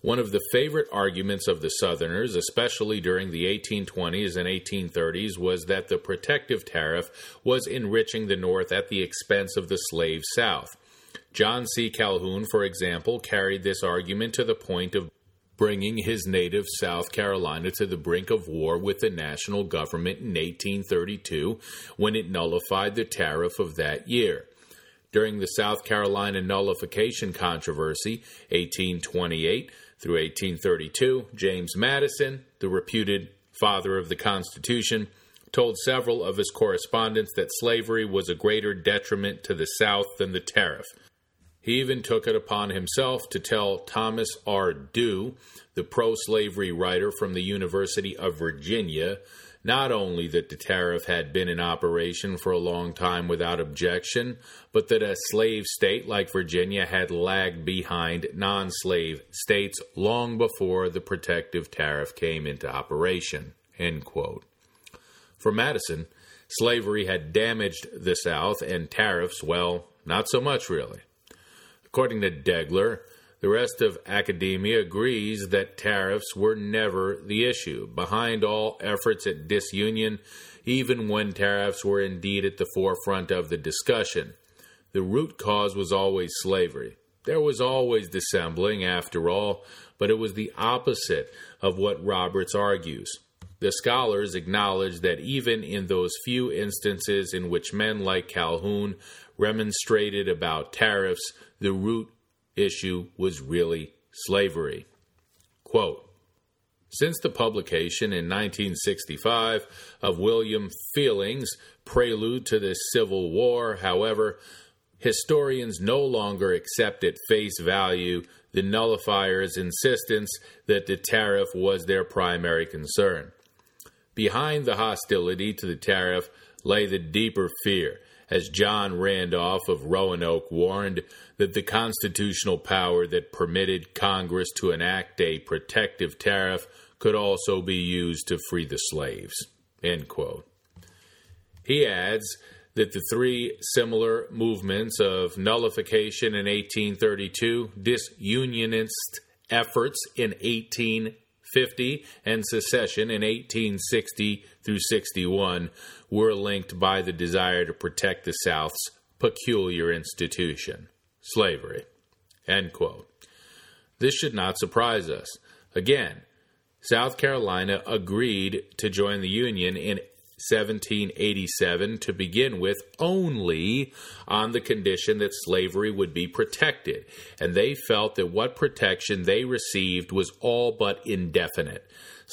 one of the favorite arguments of the Southerners, especially during the 1820s and 1830s, was that the protective tariff was enriching the North at the expense of the slave South. John C. Calhoun, for example, carried this argument to the point of bringing his native South Carolina to the brink of war with the national government in 1832 when it nullified the tariff of that year. During the South Carolina nullification controversy, 1828 through 1832, James Madison, the reputed father of the Constitution, told several of his correspondents that slavery was a greater detriment to the South than the tariff. He even took it upon himself to tell Thomas R. Dew, the pro slavery writer from the University of Virginia, not only that the tariff had been in operation for a long time without objection, but that a slave state like Virginia had lagged behind non slave states long before the protective tariff came into operation. For Madison, slavery had damaged the South, and tariffs, well, not so much really. According to Degler, the rest of academia agrees that tariffs were never the issue. Behind all efforts at disunion, even when tariffs were indeed at the forefront of the discussion, the root cause was always slavery. There was always dissembling, after all, but it was the opposite of what Roberts argues. The scholars acknowledge that even in those few instances in which men like Calhoun remonstrated about tariffs, the root issue was really slavery. Quote, since the publication in 1965 of William Freehling's Prelude to the Civil War, however, historians no longer accept at face value the nullifier's insistence that the tariff was their primary concern. Behind the hostility to the tariff lay the deeper fear as John Randolph of Roanoke warned that the constitutional power that permitted Congress to enact a protective tariff could also be used to free the slaves. He adds that the three similar movements of nullification in 1832, disunionist efforts in 1850, and secession in 1860 through 61 were linked by the desire to protect the South's peculiar institution, slavery. This should not surprise us. Again, South Carolina agreed to join the Union in 1787 to begin with only on the condition that slavery would be protected, and they felt that what protection they received was all but indefinite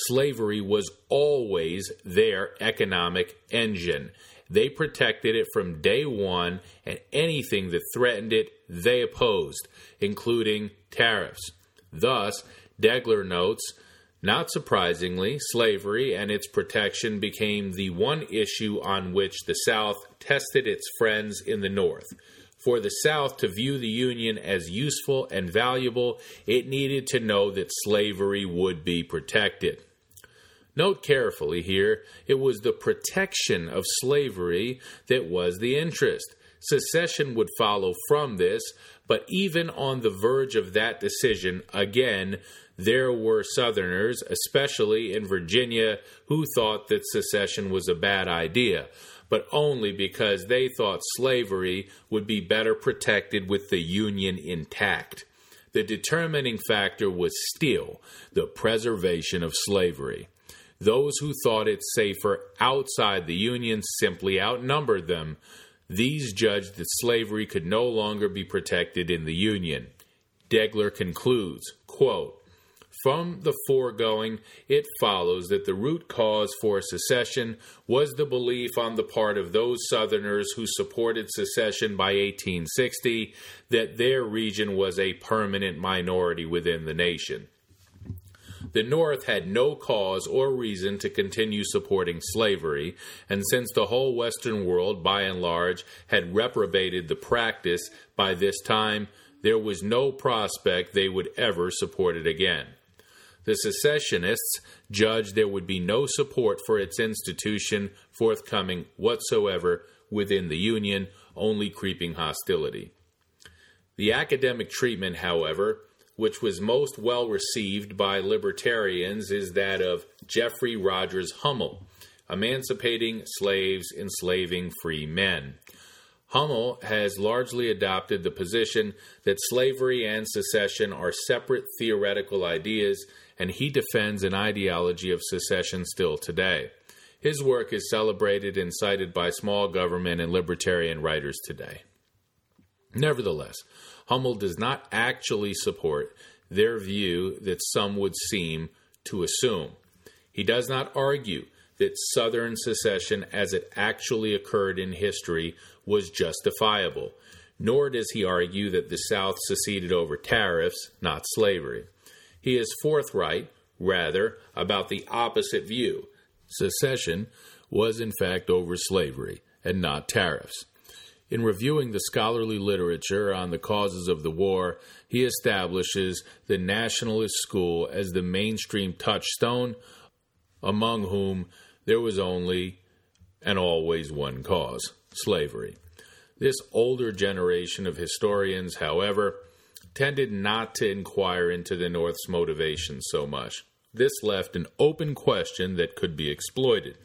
slavery was always their economic engine. They protected it from day one, and anything that threatened it, they opposed, including tariffs. Thus, Degler notes, not surprisingly, slavery and its protection became the one issue on which the South tested its friends in the North. For the South to view the Union as useful and valuable, it needed to know that slavery would be protected. Note carefully here, it was the protection of slavery that was the interest. Secession would follow from this, but even on the verge of that decision, again, there were Southerners, especially in Virginia, who thought that secession was a bad idea, but only because they thought slavery would be better protected with the Union intact. The determining factor was still the preservation of slavery. Those who thought it safer outside the Union simply outnumbered them. These judged that slavery could no longer be protected in the Union. Degler concludes, quote, From the foregoing, it follows that the root cause for secession was the belief on the part of those Southerners who supported secession by 1860 that their region was a permanent minority within the nation. The North had no cause or reason to continue supporting slavery, and since the whole Western world, by and large, had reprobated the practice by this time, there was no prospect they would ever support it again. The secessionists judged there would be no support for its institution forthcoming whatsoever within the Union, only creeping hostility. The academic treatment, however, which was most well received by libertarians, is that of Jeffrey Rogers Hummel, Emancipating Slaves, Enslaving Free Men. Hummel has largely adopted the position that slavery and secession are separate theoretical ideas and he defends an ideology of secession still today. His work is celebrated and cited by small government and libertarian writers today. Nevertheless, Hummel does not actually support their view that some would seem to assume. He does not argue that Southern secession as it actually occurred in history was justifiable, nor does he argue that the South seceded over tariffs, not slavery. He is forthright, rather, about the opposite view. Secession was, in fact, over slavery and not tariffs. In reviewing the scholarly literature on the causes of the war, he establishes the nationalist school as the mainstream touchstone, among whom there was only and always one cause slavery. This older generation of historians, however, tended not to inquire into the North's motivations so much. This left an open question that could be exploited.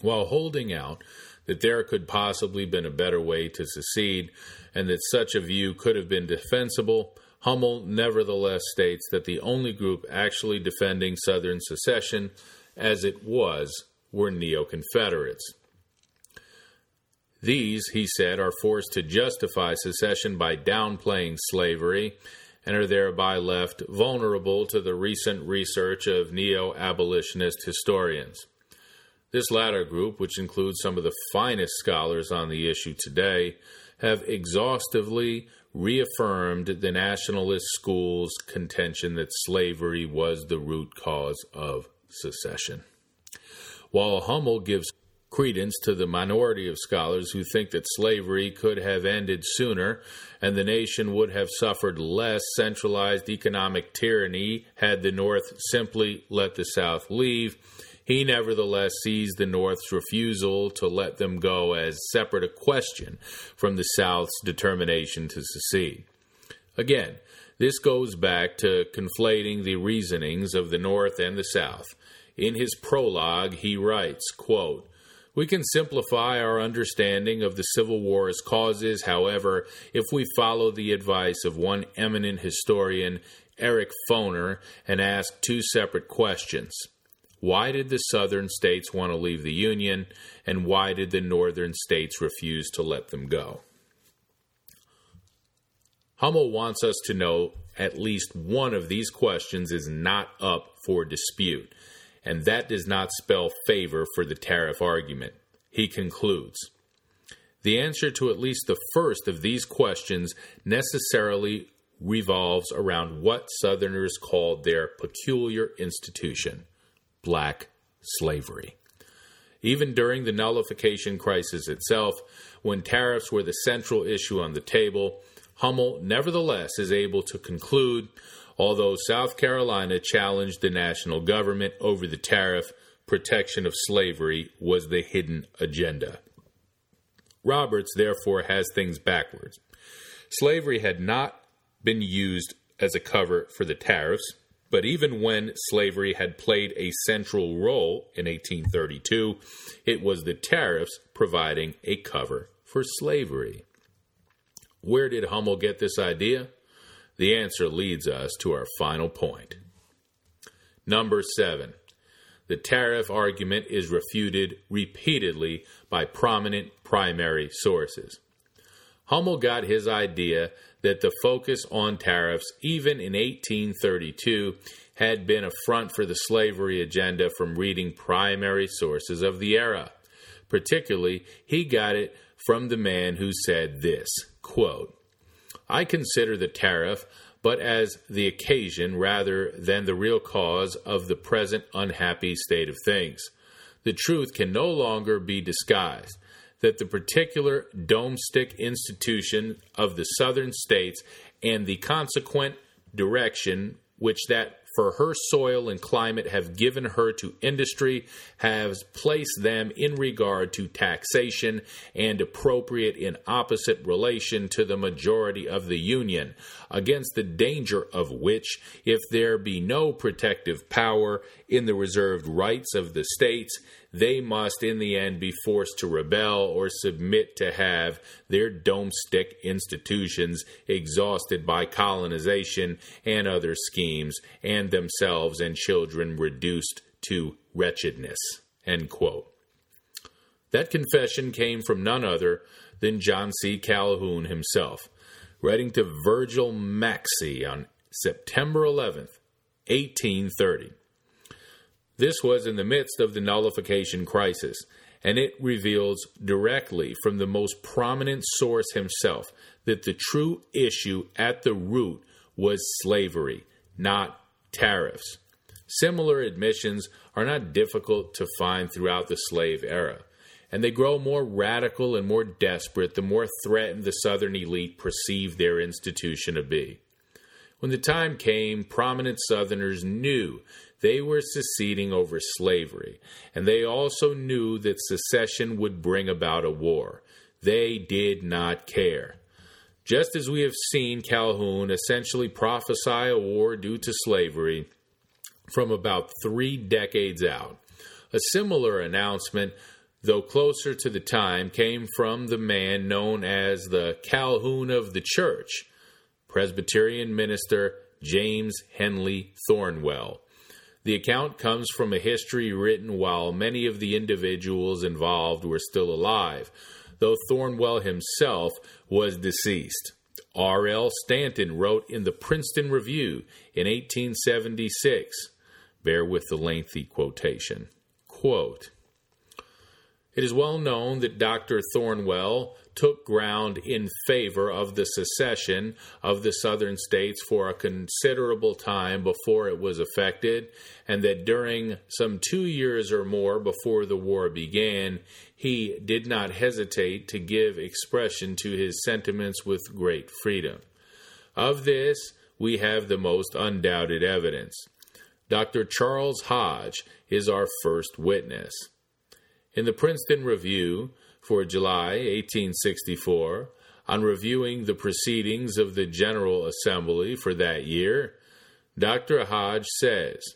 While holding out that there could possibly have been a better way to secede and that such a view could have been defensible, Hummel nevertheless states that the only group actually defending Southern secession, as it was, were neo Confederates. These, he said, are forced to justify secession by downplaying slavery and are thereby left vulnerable to the recent research of neo abolitionist historians. This latter group, which includes some of the finest scholars on the issue today, have exhaustively reaffirmed the nationalist school's contention that slavery was the root cause of secession. While Hummel gives credence to the minority of scholars who think that slavery could have ended sooner and the nation would have suffered less centralized economic tyranny had the North simply let the South leave. He nevertheless sees the North's refusal to let them go as separate a question from the South's determination to secede. Again, this goes back to conflating the reasonings of the North and the South. In his prologue, he writes, quote, we can simplify our understanding of the Civil War's causes, however, if we follow the advice of one eminent historian, Eric Foner, and ask two separate questions. Why did the Southern states want to leave the Union, and why did the Northern states refuse to let them go? Hummel wants us to know at least one of these questions is not up for dispute and that does not spell favor for the tariff argument. He concludes The answer to at least the first of these questions necessarily revolves around what Southerners called their peculiar institution black slavery. Even during the nullification crisis itself, when tariffs were the central issue on the table, Hummel nevertheless is able to conclude although South Carolina challenged the national government over the tariff, protection of slavery was the hidden agenda. Roberts therefore has things backwards. Slavery had not been used as a cover for the tariffs, but even when slavery had played a central role in 1832, it was the tariffs providing a cover for slavery. Where did Hummel get this idea? The answer leads us to our final point. Number seven, the tariff argument is refuted repeatedly by prominent primary sources. Hummel got his idea that the focus on tariffs, even in 1832, had been a front for the slavery agenda from reading primary sources of the era. Particularly, he got it from the man who said this quote, I consider the tariff but as the occasion rather than the real cause of the present unhappy state of things. The truth can no longer be disguised that the particular domestic institution of the southern states and the consequent direction which that for her soil and climate have given her to industry has placed them in regard to taxation and appropriate in opposite relation to the majority of the Union, against the danger of which, if there be no protective power in the reserved rights of the states, they must in the end be forced to rebel or submit to have their domestic institutions exhausted by colonization and other schemes, and themselves and children reduced to wretchedness. That confession came from none other than John C. Calhoun himself, writing to Virgil Maxcy on September 11th, 1830. This was in the midst of the nullification crisis, and it reveals directly from the most prominent source himself that the true issue at the root was slavery, not tariffs. Similar admissions are not difficult to find throughout the slave era, and they grow more radical and more desperate the more threatened the Southern elite perceived their institution to be. When the time came, prominent Southerners knew they were seceding over slavery, and they also knew that secession would bring about a war. They did not care. Just as we have seen Calhoun essentially prophesy a war due to slavery from about three decades out, a similar announcement, though closer to the time, came from the man known as the Calhoun of the Church, Presbyterian minister James Henley Thornwell. The account comes from a history written while many of the individuals involved were still alive, though Thornwell himself was deceased. R.L. Stanton wrote in the Princeton Review in 1876. Bear with the lengthy quotation. Quote, it is well known that Dr. Thornwell took ground in favor of the secession of the southern states for a considerable time before it was effected, and that during some two years or more before the war began, he did not hesitate to give expression to his sentiments with great freedom. Of this, we have the most undoubted evidence. Dr. Charles Hodge is our first witness. In the Princeton Review for July 1864, on reviewing the proceedings of the General Assembly for that year, Dr. Hodge says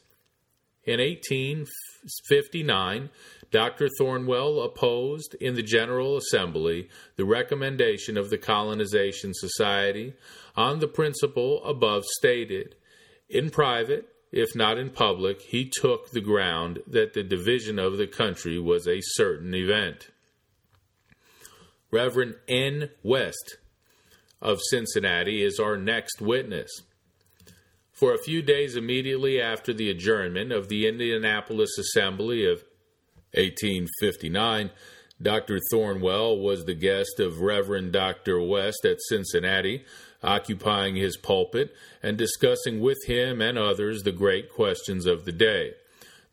In 1859, Dr. Thornwell opposed in the General Assembly the recommendation of the Colonization Society on the principle above stated. In private, if not in public, he took the ground that the division of the country was a certain event. Reverend N. West of Cincinnati is our next witness. For a few days immediately after the adjournment of the Indianapolis Assembly of 1859, Dr. Thornwell was the guest of Reverend Dr. West at Cincinnati, occupying his pulpit and discussing with him and others the great questions of the day.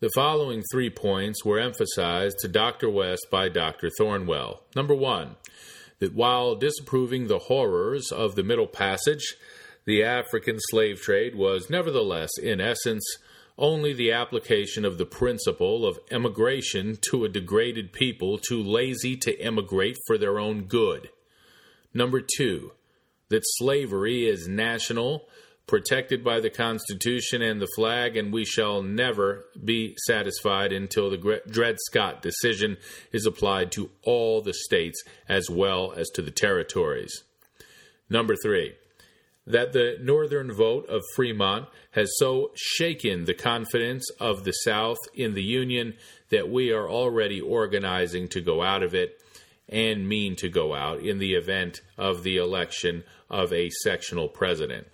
The following three points were emphasized to Dr. West by Dr. Thornwell. Number one, that while disapproving the horrors of the Middle Passage, the African slave trade was nevertheless, in essence, only the application of the principle of emigration to a degraded people too lazy to emigrate for their own good. Number two, that slavery is national, protected by the Constitution and the flag, and we shall never be satisfied until the Dred Scott decision is applied to all the states as well as to the territories. Number three, that the Northern vote of Fremont has so shaken the confidence of the South in the Union that we are already organizing to go out of it and mean to go out in the event of the election of a sectional president.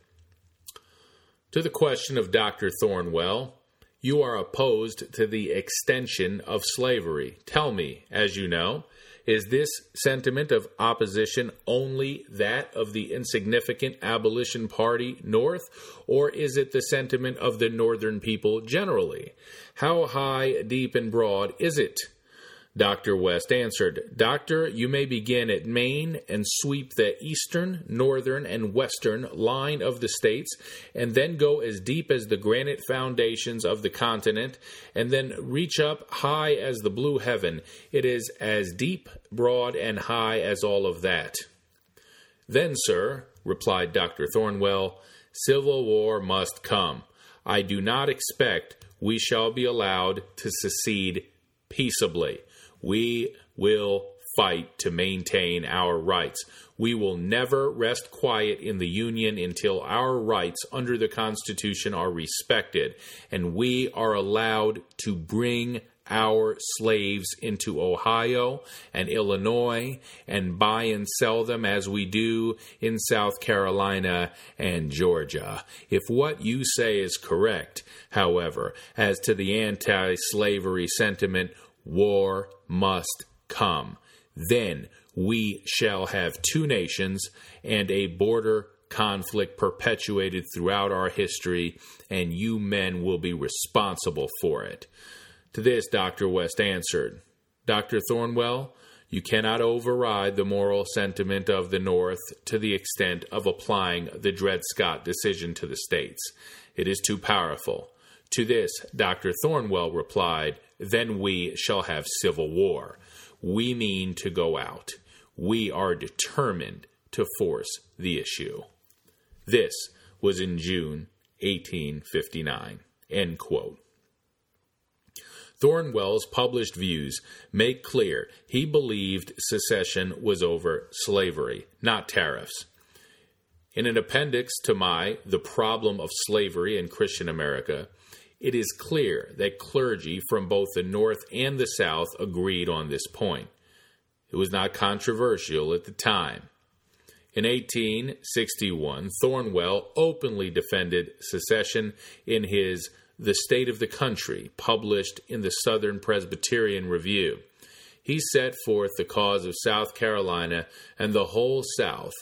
To the question of Dr. Thornwell, you are opposed to the extension of slavery. Tell me, as you know, is this sentiment of opposition only that of the insignificant abolition party north, or is it the sentiment of the northern people generally? How high, deep, and broad is it? Dr. West answered, Doctor, you may begin at Maine and sweep the eastern, northern, and western line of the states, and then go as deep as the granite foundations of the continent, and then reach up high as the blue heaven. It is as deep, broad, and high as all of that. Then, sir, replied Dr. Thornwell, civil war must come. I do not expect we shall be allowed to secede peaceably. We will fight to maintain our rights. We will never rest quiet in the Union until our rights under the Constitution are respected and we are allowed to bring our slaves into Ohio and Illinois and buy and sell them as we do in South Carolina and Georgia. If what you say is correct, however, as to the anti slavery sentiment, war must come. Then we shall have two nations and a border conflict perpetuated throughout our history, and you men will be responsible for it. To this, Dr. West answered, Dr. Thornwell, you cannot override the moral sentiment of the North to the extent of applying the Dred Scott decision to the states. It is too powerful. To this, Dr. Thornwell replied, Then we shall have civil war. We mean to go out. We are determined to force the issue. This was in June 1859. End quote. Thornwell's published views make clear he believed secession was over slavery, not tariffs. In an appendix to my The Problem of Slavery in Christian America, it is clear that clergy from both the North and the South agreed on this point. It was not controversial at the time. In 1861, Thornwell openly defended secession in his The State of the Country, published in the Southern Presbyterian Review. He set forth the cause of South Carolina and the whole South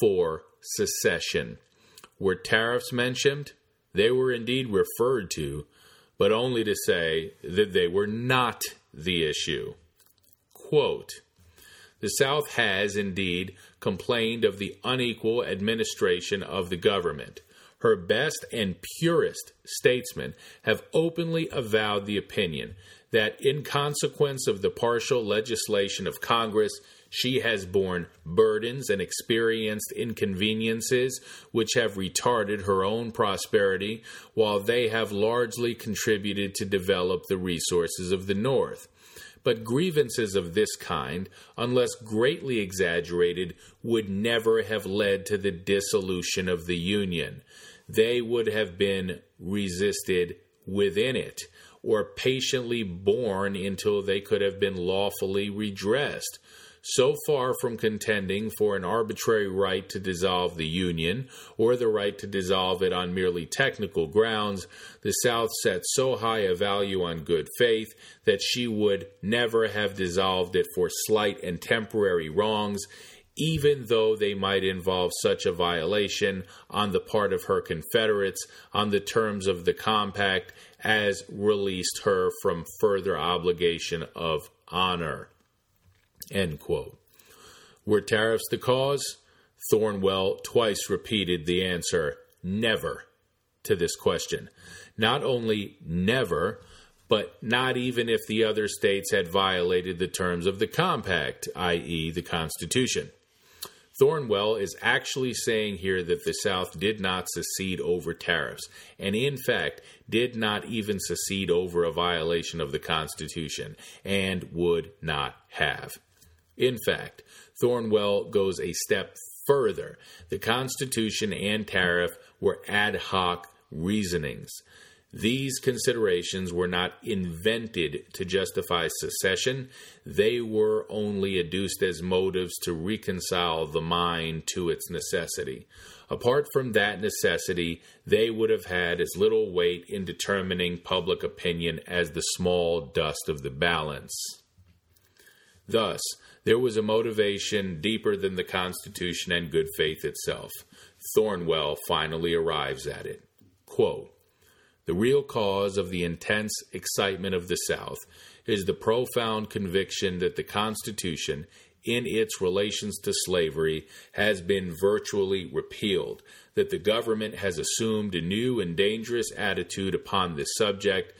for secession. Were tariffs mentioned? They were indeed referred to, but only to say that they were not the issue. Quote, the South has indeed complained of the unequal administration of the government. Her best and purest statesmen have openly avowed the opinion that, in consequence of the partial legislation of Congress, she has borne burdens and experienced inconveniences which have retarded her own prosperity, while they have largely contributed to develop the resources of the North. But grievances of this kind, unless greatly exaggerated, would never have led to the dissolution of the Union. They would have been resisted within it, or patiently borne until they could have been lawfully redressed so far from contending for an arbitrary right to dissolve the Union or the right to dissolve it on merely technical grounds, the South set so high a value on good faith that she would never have dissolved it for slight and temporary wrongs, even though they might involve such a violation on the part of her Confederates on the terms of the compact as released her from further obligation of honor. End quote. Were tariffs the cause? Thornwell twice repeated the answer never to this question. Not only never, but not even if the other states had violated the terms of the compact, i.e., the Constitution. Thornwell is actually saying here that the South did not secede over tariffs, and in fact, did not even secede over a violation of the Constitution, and would not have. In fact, Thornwell goes a step further. The Constitution and tariff were ad hoc reasonings. These considerations were not invented to justify secession, they were only adduced as motives to reconcile the mind to its necessity. Apart from that necessity, they would have had as little weight in determining public opinion as the small dust of the balance. Thus, there was a motivation deeper than the Constitution and good faith itself. Thornwell finally arrives at it. Quote, the real cause of the intense excitement of the South is the profound conviction that the Constitution, in its relations to slavery, has been virtually repealed, that the government has assumed a new and dangerous attitude upon this subject,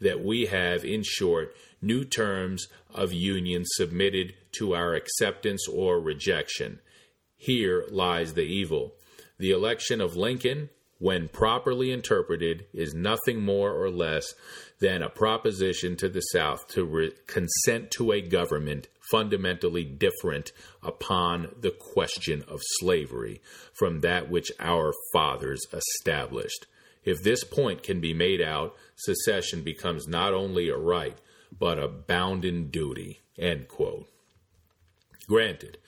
that we have, in short, new terms of union submitted to our acceptance or rejection. Here lies the evil. The election of Lincoln when properly interpreted, is nothing more or less than a proposition to the South to re- consent to a government fundamentally different upon the question of slavery from that which our fathers established. If this point can be made out, secession becomes not only a right, but a bounden duty. End quote. Granted,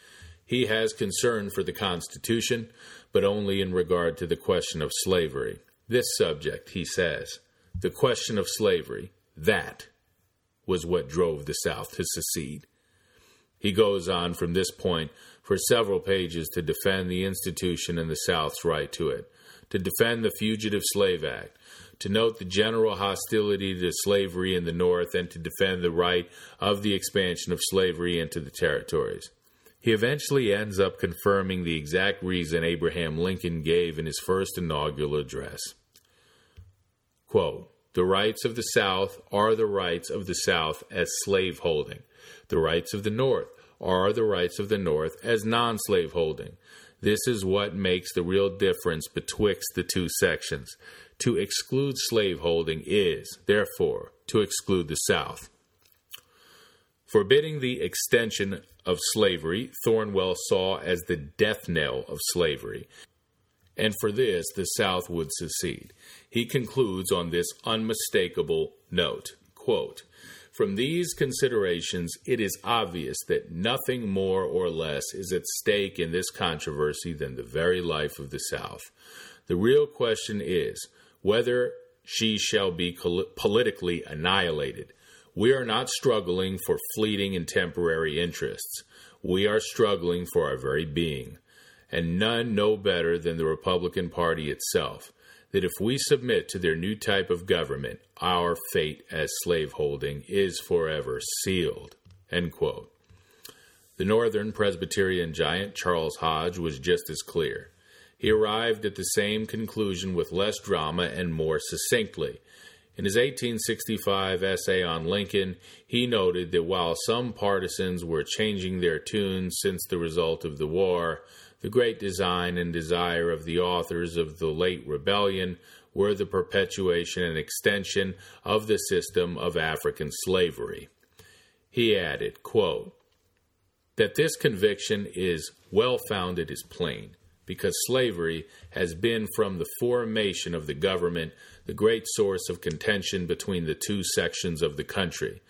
he has concern for the Constitution, but only in regard to the question of slavery. This subject, he says, the question of slavery, that was what drove the South to secede. He goes on from this point for several pages to defend the institution and the South's right to it, to defend the Fugitive Slave Act, to note the general hostility to slavery in the North, and to defend the right of the expansion of slavery into the territories. He eventually ends up confirming the exact reason Abraham Lincoln gave in his first inaugural address. Quote, the rights of the South are the rights of the South as slaveholding. The rights of the North are the rights of the North as non slaveholding. This is what makes the real difference betwixt the two sections. To exclude slaveholding is, therefore, to exclude the South. Forbidding the extension of slavery, Thornwell saw as the death knell of slavery, and for this the South would secede. He concludes on this unmistakable note quote, From these considerations, it is obvious that nothing more or less is at stake in this controversy than the very life of the South. The real question is whether she shall be politically annihilated we are not struggling for fleeting and temporary interests. We are struggling for our very being. And none know better than the Republican Party itself that if we submit to their new type of government, our fate as slaveholding is forever sealed. The Northern Presbyterian giant Charles Hodge was just as clear. He arrived at the same conclusion with less drama and more succinctly. In his 1865 essay on Lincoln, he noted that while some partisans were changing their tune since the result of the war, the great design and desire of the authors of the late rebellion were the perpetuation and extension of the system of African slavery. He added, quote, that this conviction is well founded is plain, because slavery has been from the formation of the government the great source of contention between the two sections of the country,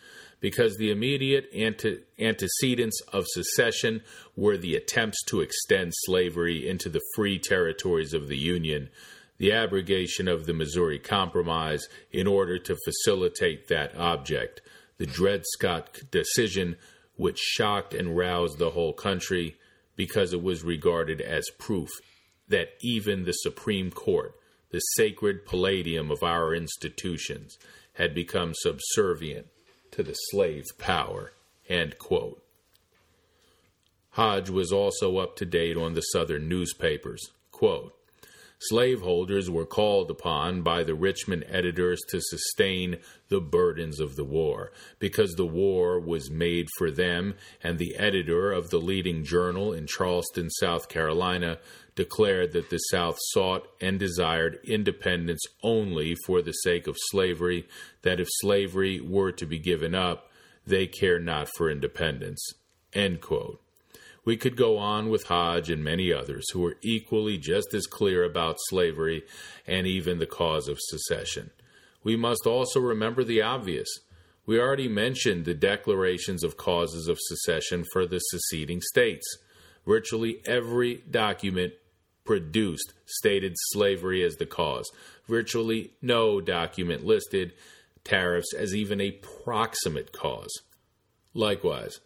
because the immediate ante- antecedents of secession were the attempts to extend slavery into the free territories of the Union, the abrogation of the Missouri Compromise in order to facilitate that object, the Dred Scott decision, which shocked and roused the whole country because it was regarded as proof that even the Supreme Court the sacred palladium of our institutions had become subservient to the slave power. Hodge was also up to date on the Southern newspapers. Quote, Slaveholders were called upon by the Richmond editors to sustain the burdens of the war, because the war was made for them, and the editor of the leading journal in Charleston, South Carolina, declared that the South sought and desired independence only for the sake of slavery, that if slavery were to be given up, they care not for independence. We could go on with Hodge and many others who were equally just as clear about slavery and even the cause of secession. we must also remember the obvious. We already mentioned the declarations of causes of secession for the seceding states. Virtually every document produced stated slavery as the cause. Virtually no document listed tariffs as even a proximate cause. Likewise,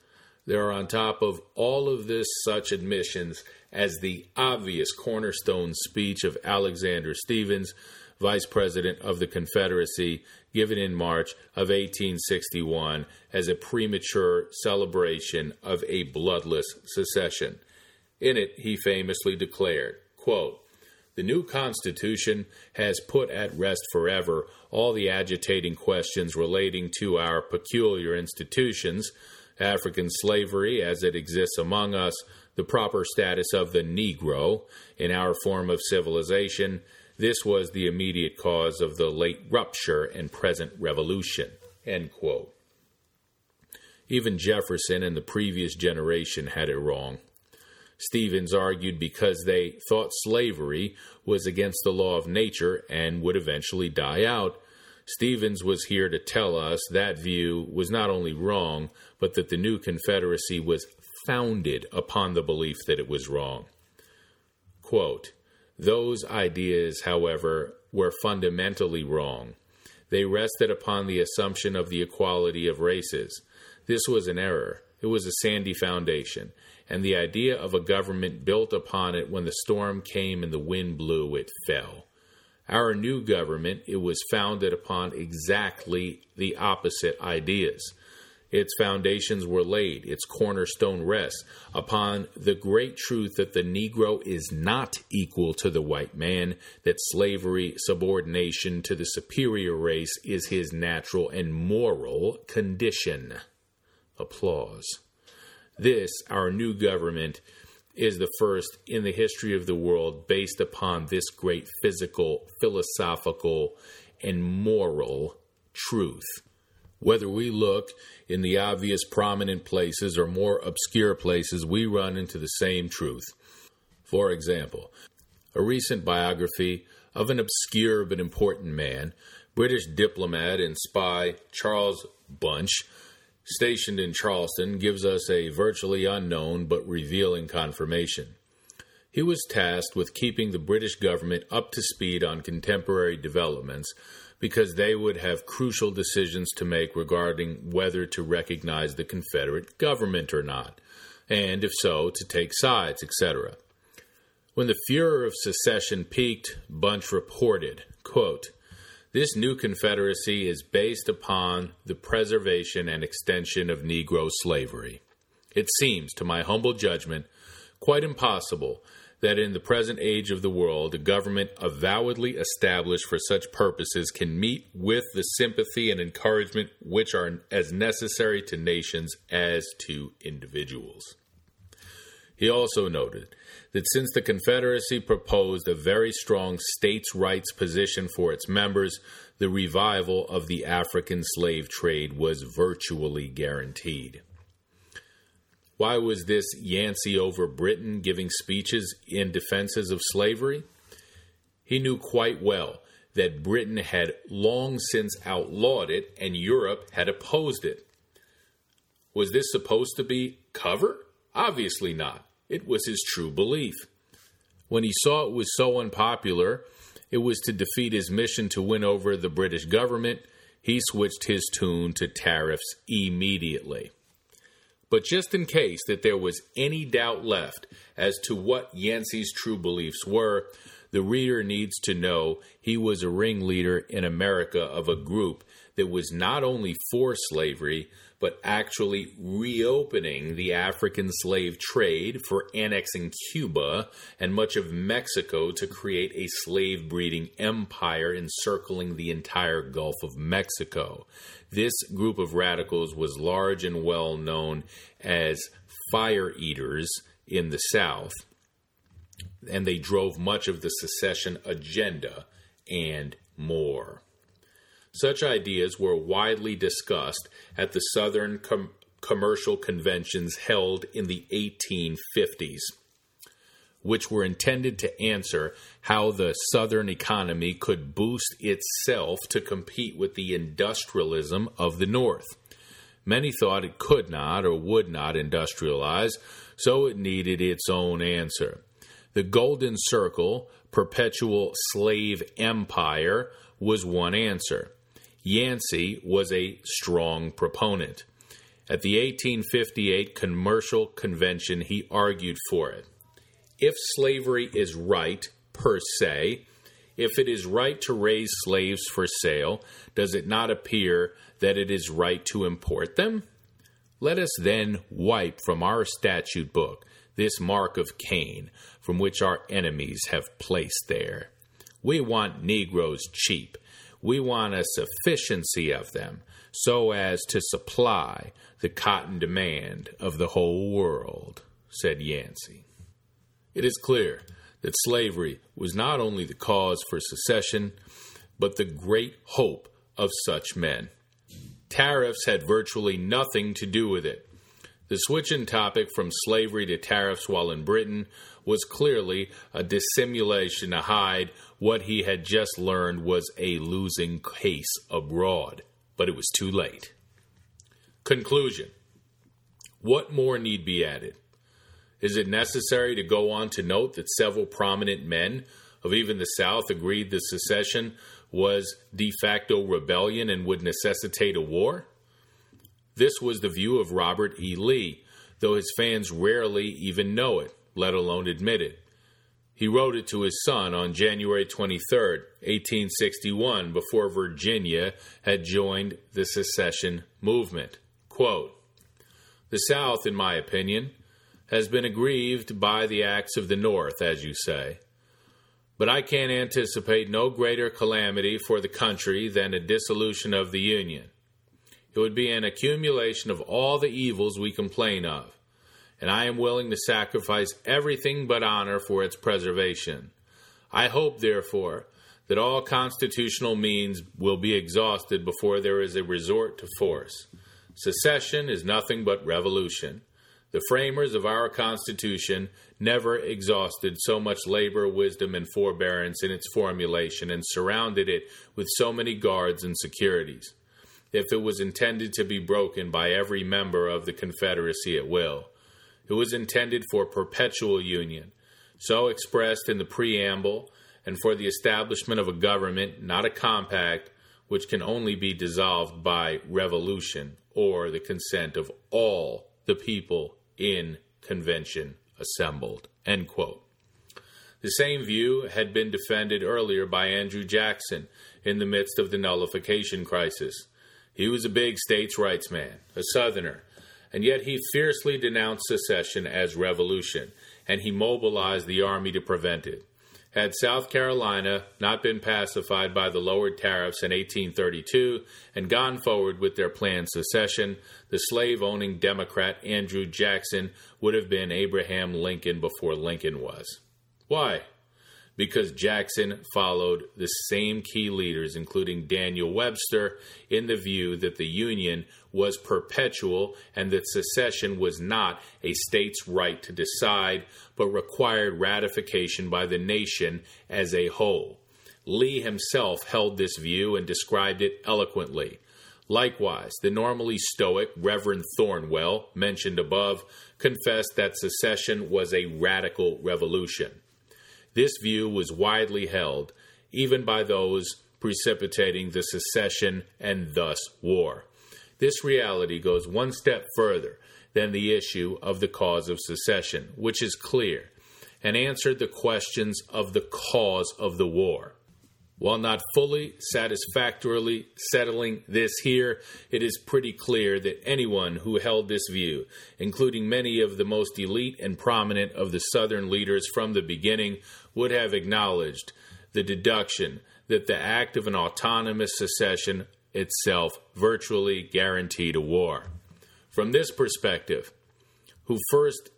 there are on top of all of this such admissions as the obvious cornerstone speech of Alexander Stephens, Vice President of the Confederacy, given in March of 1861 as a premature celebration of a bloodless secession. In it, he famously declared, quote, the new Constitution has put at rest forever all the agitating questions relating to our peculiar institutions, African slavery as it exists among us, the proper status of the Negro in our form of civilization. This was the immediate cause of the late rupture and present revolution. Even Jefferson and the previous generation had it wrong. Stephens argued because they thought slavery was against the law of nature and would eventually die out. Stephens was here to tell us that view was not only wrong, but that the new Confederacy was founded upon the belief that it was wrong. Quote, Those ideas, however, were fundamentally wrong. They rested upon the assumption of the equality of races. This was an error. It was a sandy foundation and the idea of a government built upon it when the storm came and the wind blew, it fell. Our new government, it was founded upon exactly the opposite ideas. Its foundations were laid, its cornerstone rests upon the great truth that the Negro is not equal to the white man, that slavery, subordination to the superior race is his natural and moral condition. Applause. This, our new government, is the first in the history of the world based upon this great physical, philosophical, and moral truth. Whether we look in the obvious prominent places or more obscure places, we run into the same truth. For example, a recent biography of an obscure but important man, British diplomat and spy Charles Bunch, stationed in Charleston, gives us a virtually unknown but revealing confirmation. He was tasked with keeping the British government up to speed on contemporary developments because they would have crucial decisions to make regarding whether to recognize the Confederate government or not, and if so, to take sides, etc. When the furor of secession peaked, Bunch reported, quote, this new Confederacy is based upon the preservation and extension of Negro slavery. It seems, to my humble judgment, quite impossible that in the present age of the world, a government avowedly established for such purposes can meet with the sympathy and encouragement which are as necessary to nations as to individuals. He also noted that since the Confederacy proposed a very strong states' rights position for its members, the revival of the African slave trade was virtually guaranteed. Why was this Yancey over Britain giving speeches in defenses of slavery? He knew quite well that Britain had long since outlawed it and Europe had opposed it. Was this supposed to be cover? Obviously not. It was his true belief. When he saw it was so unpopular, it was to defeat his mission to win over the British government, he switched his tune to tariffs immediately. But just in case that there was any doubt left as to what Yancey's true beliefs were, the reader needs to know he was a ringleader in America of a group that was not only for slavery, but actually reopening the African slave trade for annexing Cuba and much of Mexico to create a slave breeding empire encircling the entire Gulf of Mexico. This group of radicals was large and well known as fire eaters in the South, and they drove much of the secession agenda and more. Such ideas were widely discussed at the Southern com- commercial conventions held in the 1850s. which were intended to answer how the Southern economy could boost itself to compete with the industrialism of the North. Many thought it could not or would not industrialize, so it needed its own answer. The Golden Circle, perpetual slave empire, was one answer. Yancey was a strong proponent. At the 1858 Commercial Convention, he argued for it. If slavery is right, per se, if it is right to raise slaves for sale, does it not appear that it is right to import them? Let us then wipe from our statute book this mark of Cain, from which our enemies have placed there. We want Negroes cheap. We want a sufficiency of them, so as to supply the cotton demand of the whole world, said Yancey. It is clear that slavery was not only the cause for secession, but the great hope of such men. Tariffs had virtually nothing to do with it. The switch in topic from slavery to tariffs while in Britain was clearly a dissimulation to hide what he had just learned was a losing case abroad, but it was too late. Conclusion What more need be added? Is it necessary to go on to note that several prominent men of even the South agreed the secession was de facto rebellion and would necessitate a war? This was the view of Robert E. Lee, though his fans rarely even know it, let alone admit it. He wrote it to his son on January 23, 1861, before Virginia had joined the secession movement. Quote, the South, in my opinion, has been aggrieved by the acts of the North, as you say. But I can anticipate no greater calamity for the country than a dissolution of the Union. It would be an accumulation of all the evils we complain of, and I am willing to sacrifice everything but honor for its preservation. I hope, therefore, that all constitutional means will be exhausted before there is a resort to force. Secession is nothing but revolution. The framers of our Constitution never exhausted so much labor, wisdom, and forbearance in its formulation and surrounded it with so many guards and securities. If it was intended to be broken by every member of the Confederacy at will, it was intended for perpetual union, so expressed in the preamble, and for the establishment of a government, not a compact, which can only be dissolved by revolution or the consent of all the people in convention assembled. End quote. The same view had been defended earlier by Andrew Jackson in the midst of the nullification crisis. He was a big states' rights man, a Southerner, and yet he fiercely denounced secession as revolution, and he mobilized the army to prevent it. Had South Carolina not been pacified by the lowered tariffs in 1832 and gone forward with their planned secession, the slave owning Democrat Andrew Jackson would have been Abraham Lincoln before Lincoln was. Why? Because Jackson followed the same key leaders, including Daniel Webster, in the view that the Union was perpetual and that secession was not a state's right to decide, but required ratification by the nation as a whole. Lee himself held this view and described it eloquently. Likewise, the normally stoic Reverend Thornwell, mentioned above, confessed that secession was a radical revolution. This view was widely held, even by those precipitating the secession and thus war. This reality goes one step further than the issue of the cause of secession, which is clear, and answered the questions of the cause of the war. While not fully satisfactorily settling this here, it is pretty clear that anyone who held this view, including many of the most elite and prominent of the Southern leaders from the beginning, would have acknowledged the deduction that the act of an autonomous secession itself virtually guaranteed a war. From this perspective, who first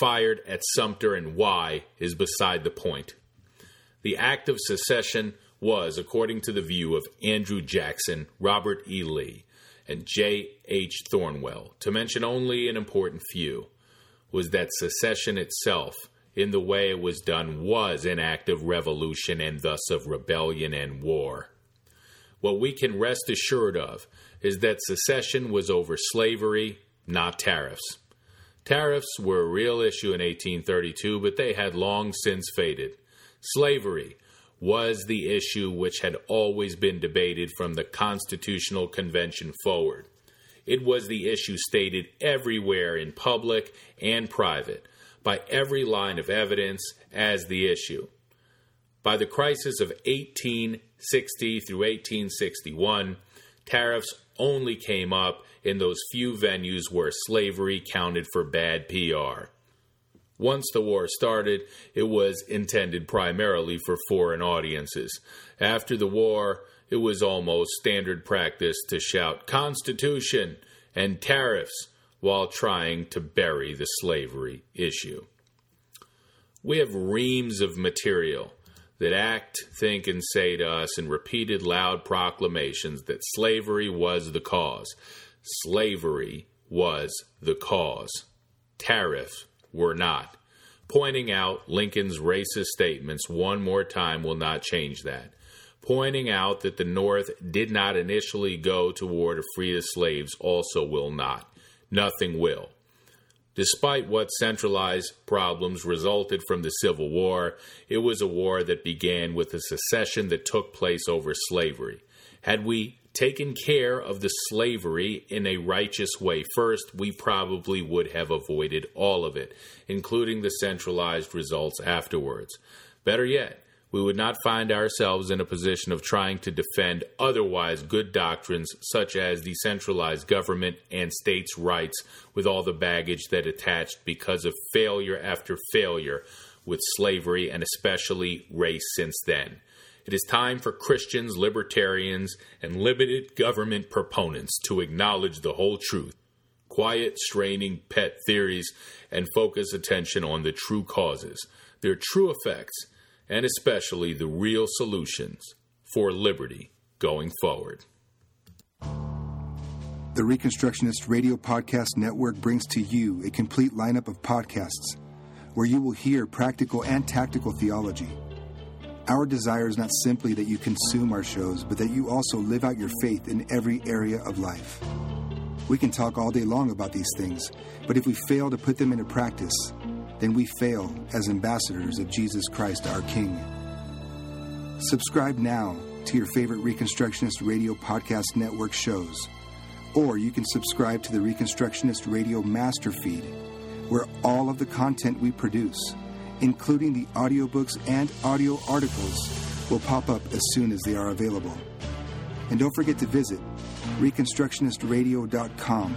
fired at Sumter and why is beside the point. The act of secession was, according to the view of Andrew Jackson, Robert E. Lee, and J. H. Thornwell, to mention only an important few, was that secession itself in the way it was done was an act of revolution and thus of rebellion and war. What we can rest assured of is that secession was over slavery, not tariffs. Tariffs were a real issue in 1832, but they had long since faded. Slavery was the issue which had always been debated from the Constitutional Convention forward. It was the issue stated everywhere in public and private, by every line of evidence, as the issue. By the crisis of 1860 through 1861, tariffs only came up in those few venues where slavery counted for bad PR. Once the war started, it was intended primarily for foreign audiences. After the war, it was almost standard practice to shout Constitution and tariffs while trying to bury the slavery issue. We have reams of material that act, think, and say to us in repeated loud proclamations that slavery was the cause. Slavery was the cause. Tariffs were not. Pointing out Lincoln's racist statements one more time will not change that. Pointing out that the North did not initially go to war to free the slaves also will not. Nothing will. Despite what centralized problems resulted from the Civil War, it was a war that began with a secession that took place over slavery. Had we taken care of the slavery in a righteous way first, we probably would have avoided all of it, including the centralized results afterwards. Better yet, we would not find ourselves in a position of trying to defend otherwise good doctrines such as decentralized government and states' rights with all the baggage that attached because of failure after failure with slavery and especially race since then. It is time for Christians, libertarians, and limited government proponents to acknowledge the whole truth, quiet, straining pet theories, and focus attention on the true causes, their true effects, and especially the real solutions for liberty going forward. The Reconstructionist Radio Podcast Network brings to you a complete lineup of podcasts where you will hear practical and tactical theology our desire is not simply that you consume our shows, but that you also live out your faith in every area of life. We can talk all day long about these things, but if we fail to put them into practice, then we fail as ambassadors of Jesus Christ our King. Subscribe now to your favorite Reconstructionist Radio Podcast Network shows, or you can subscribe to the Reconstructionist Radio Master Feed, where all of the content we produce including the audiobooks and audio articles, will pop up as soon as they are available. And don't forget to visit ReconstructionistRadio.com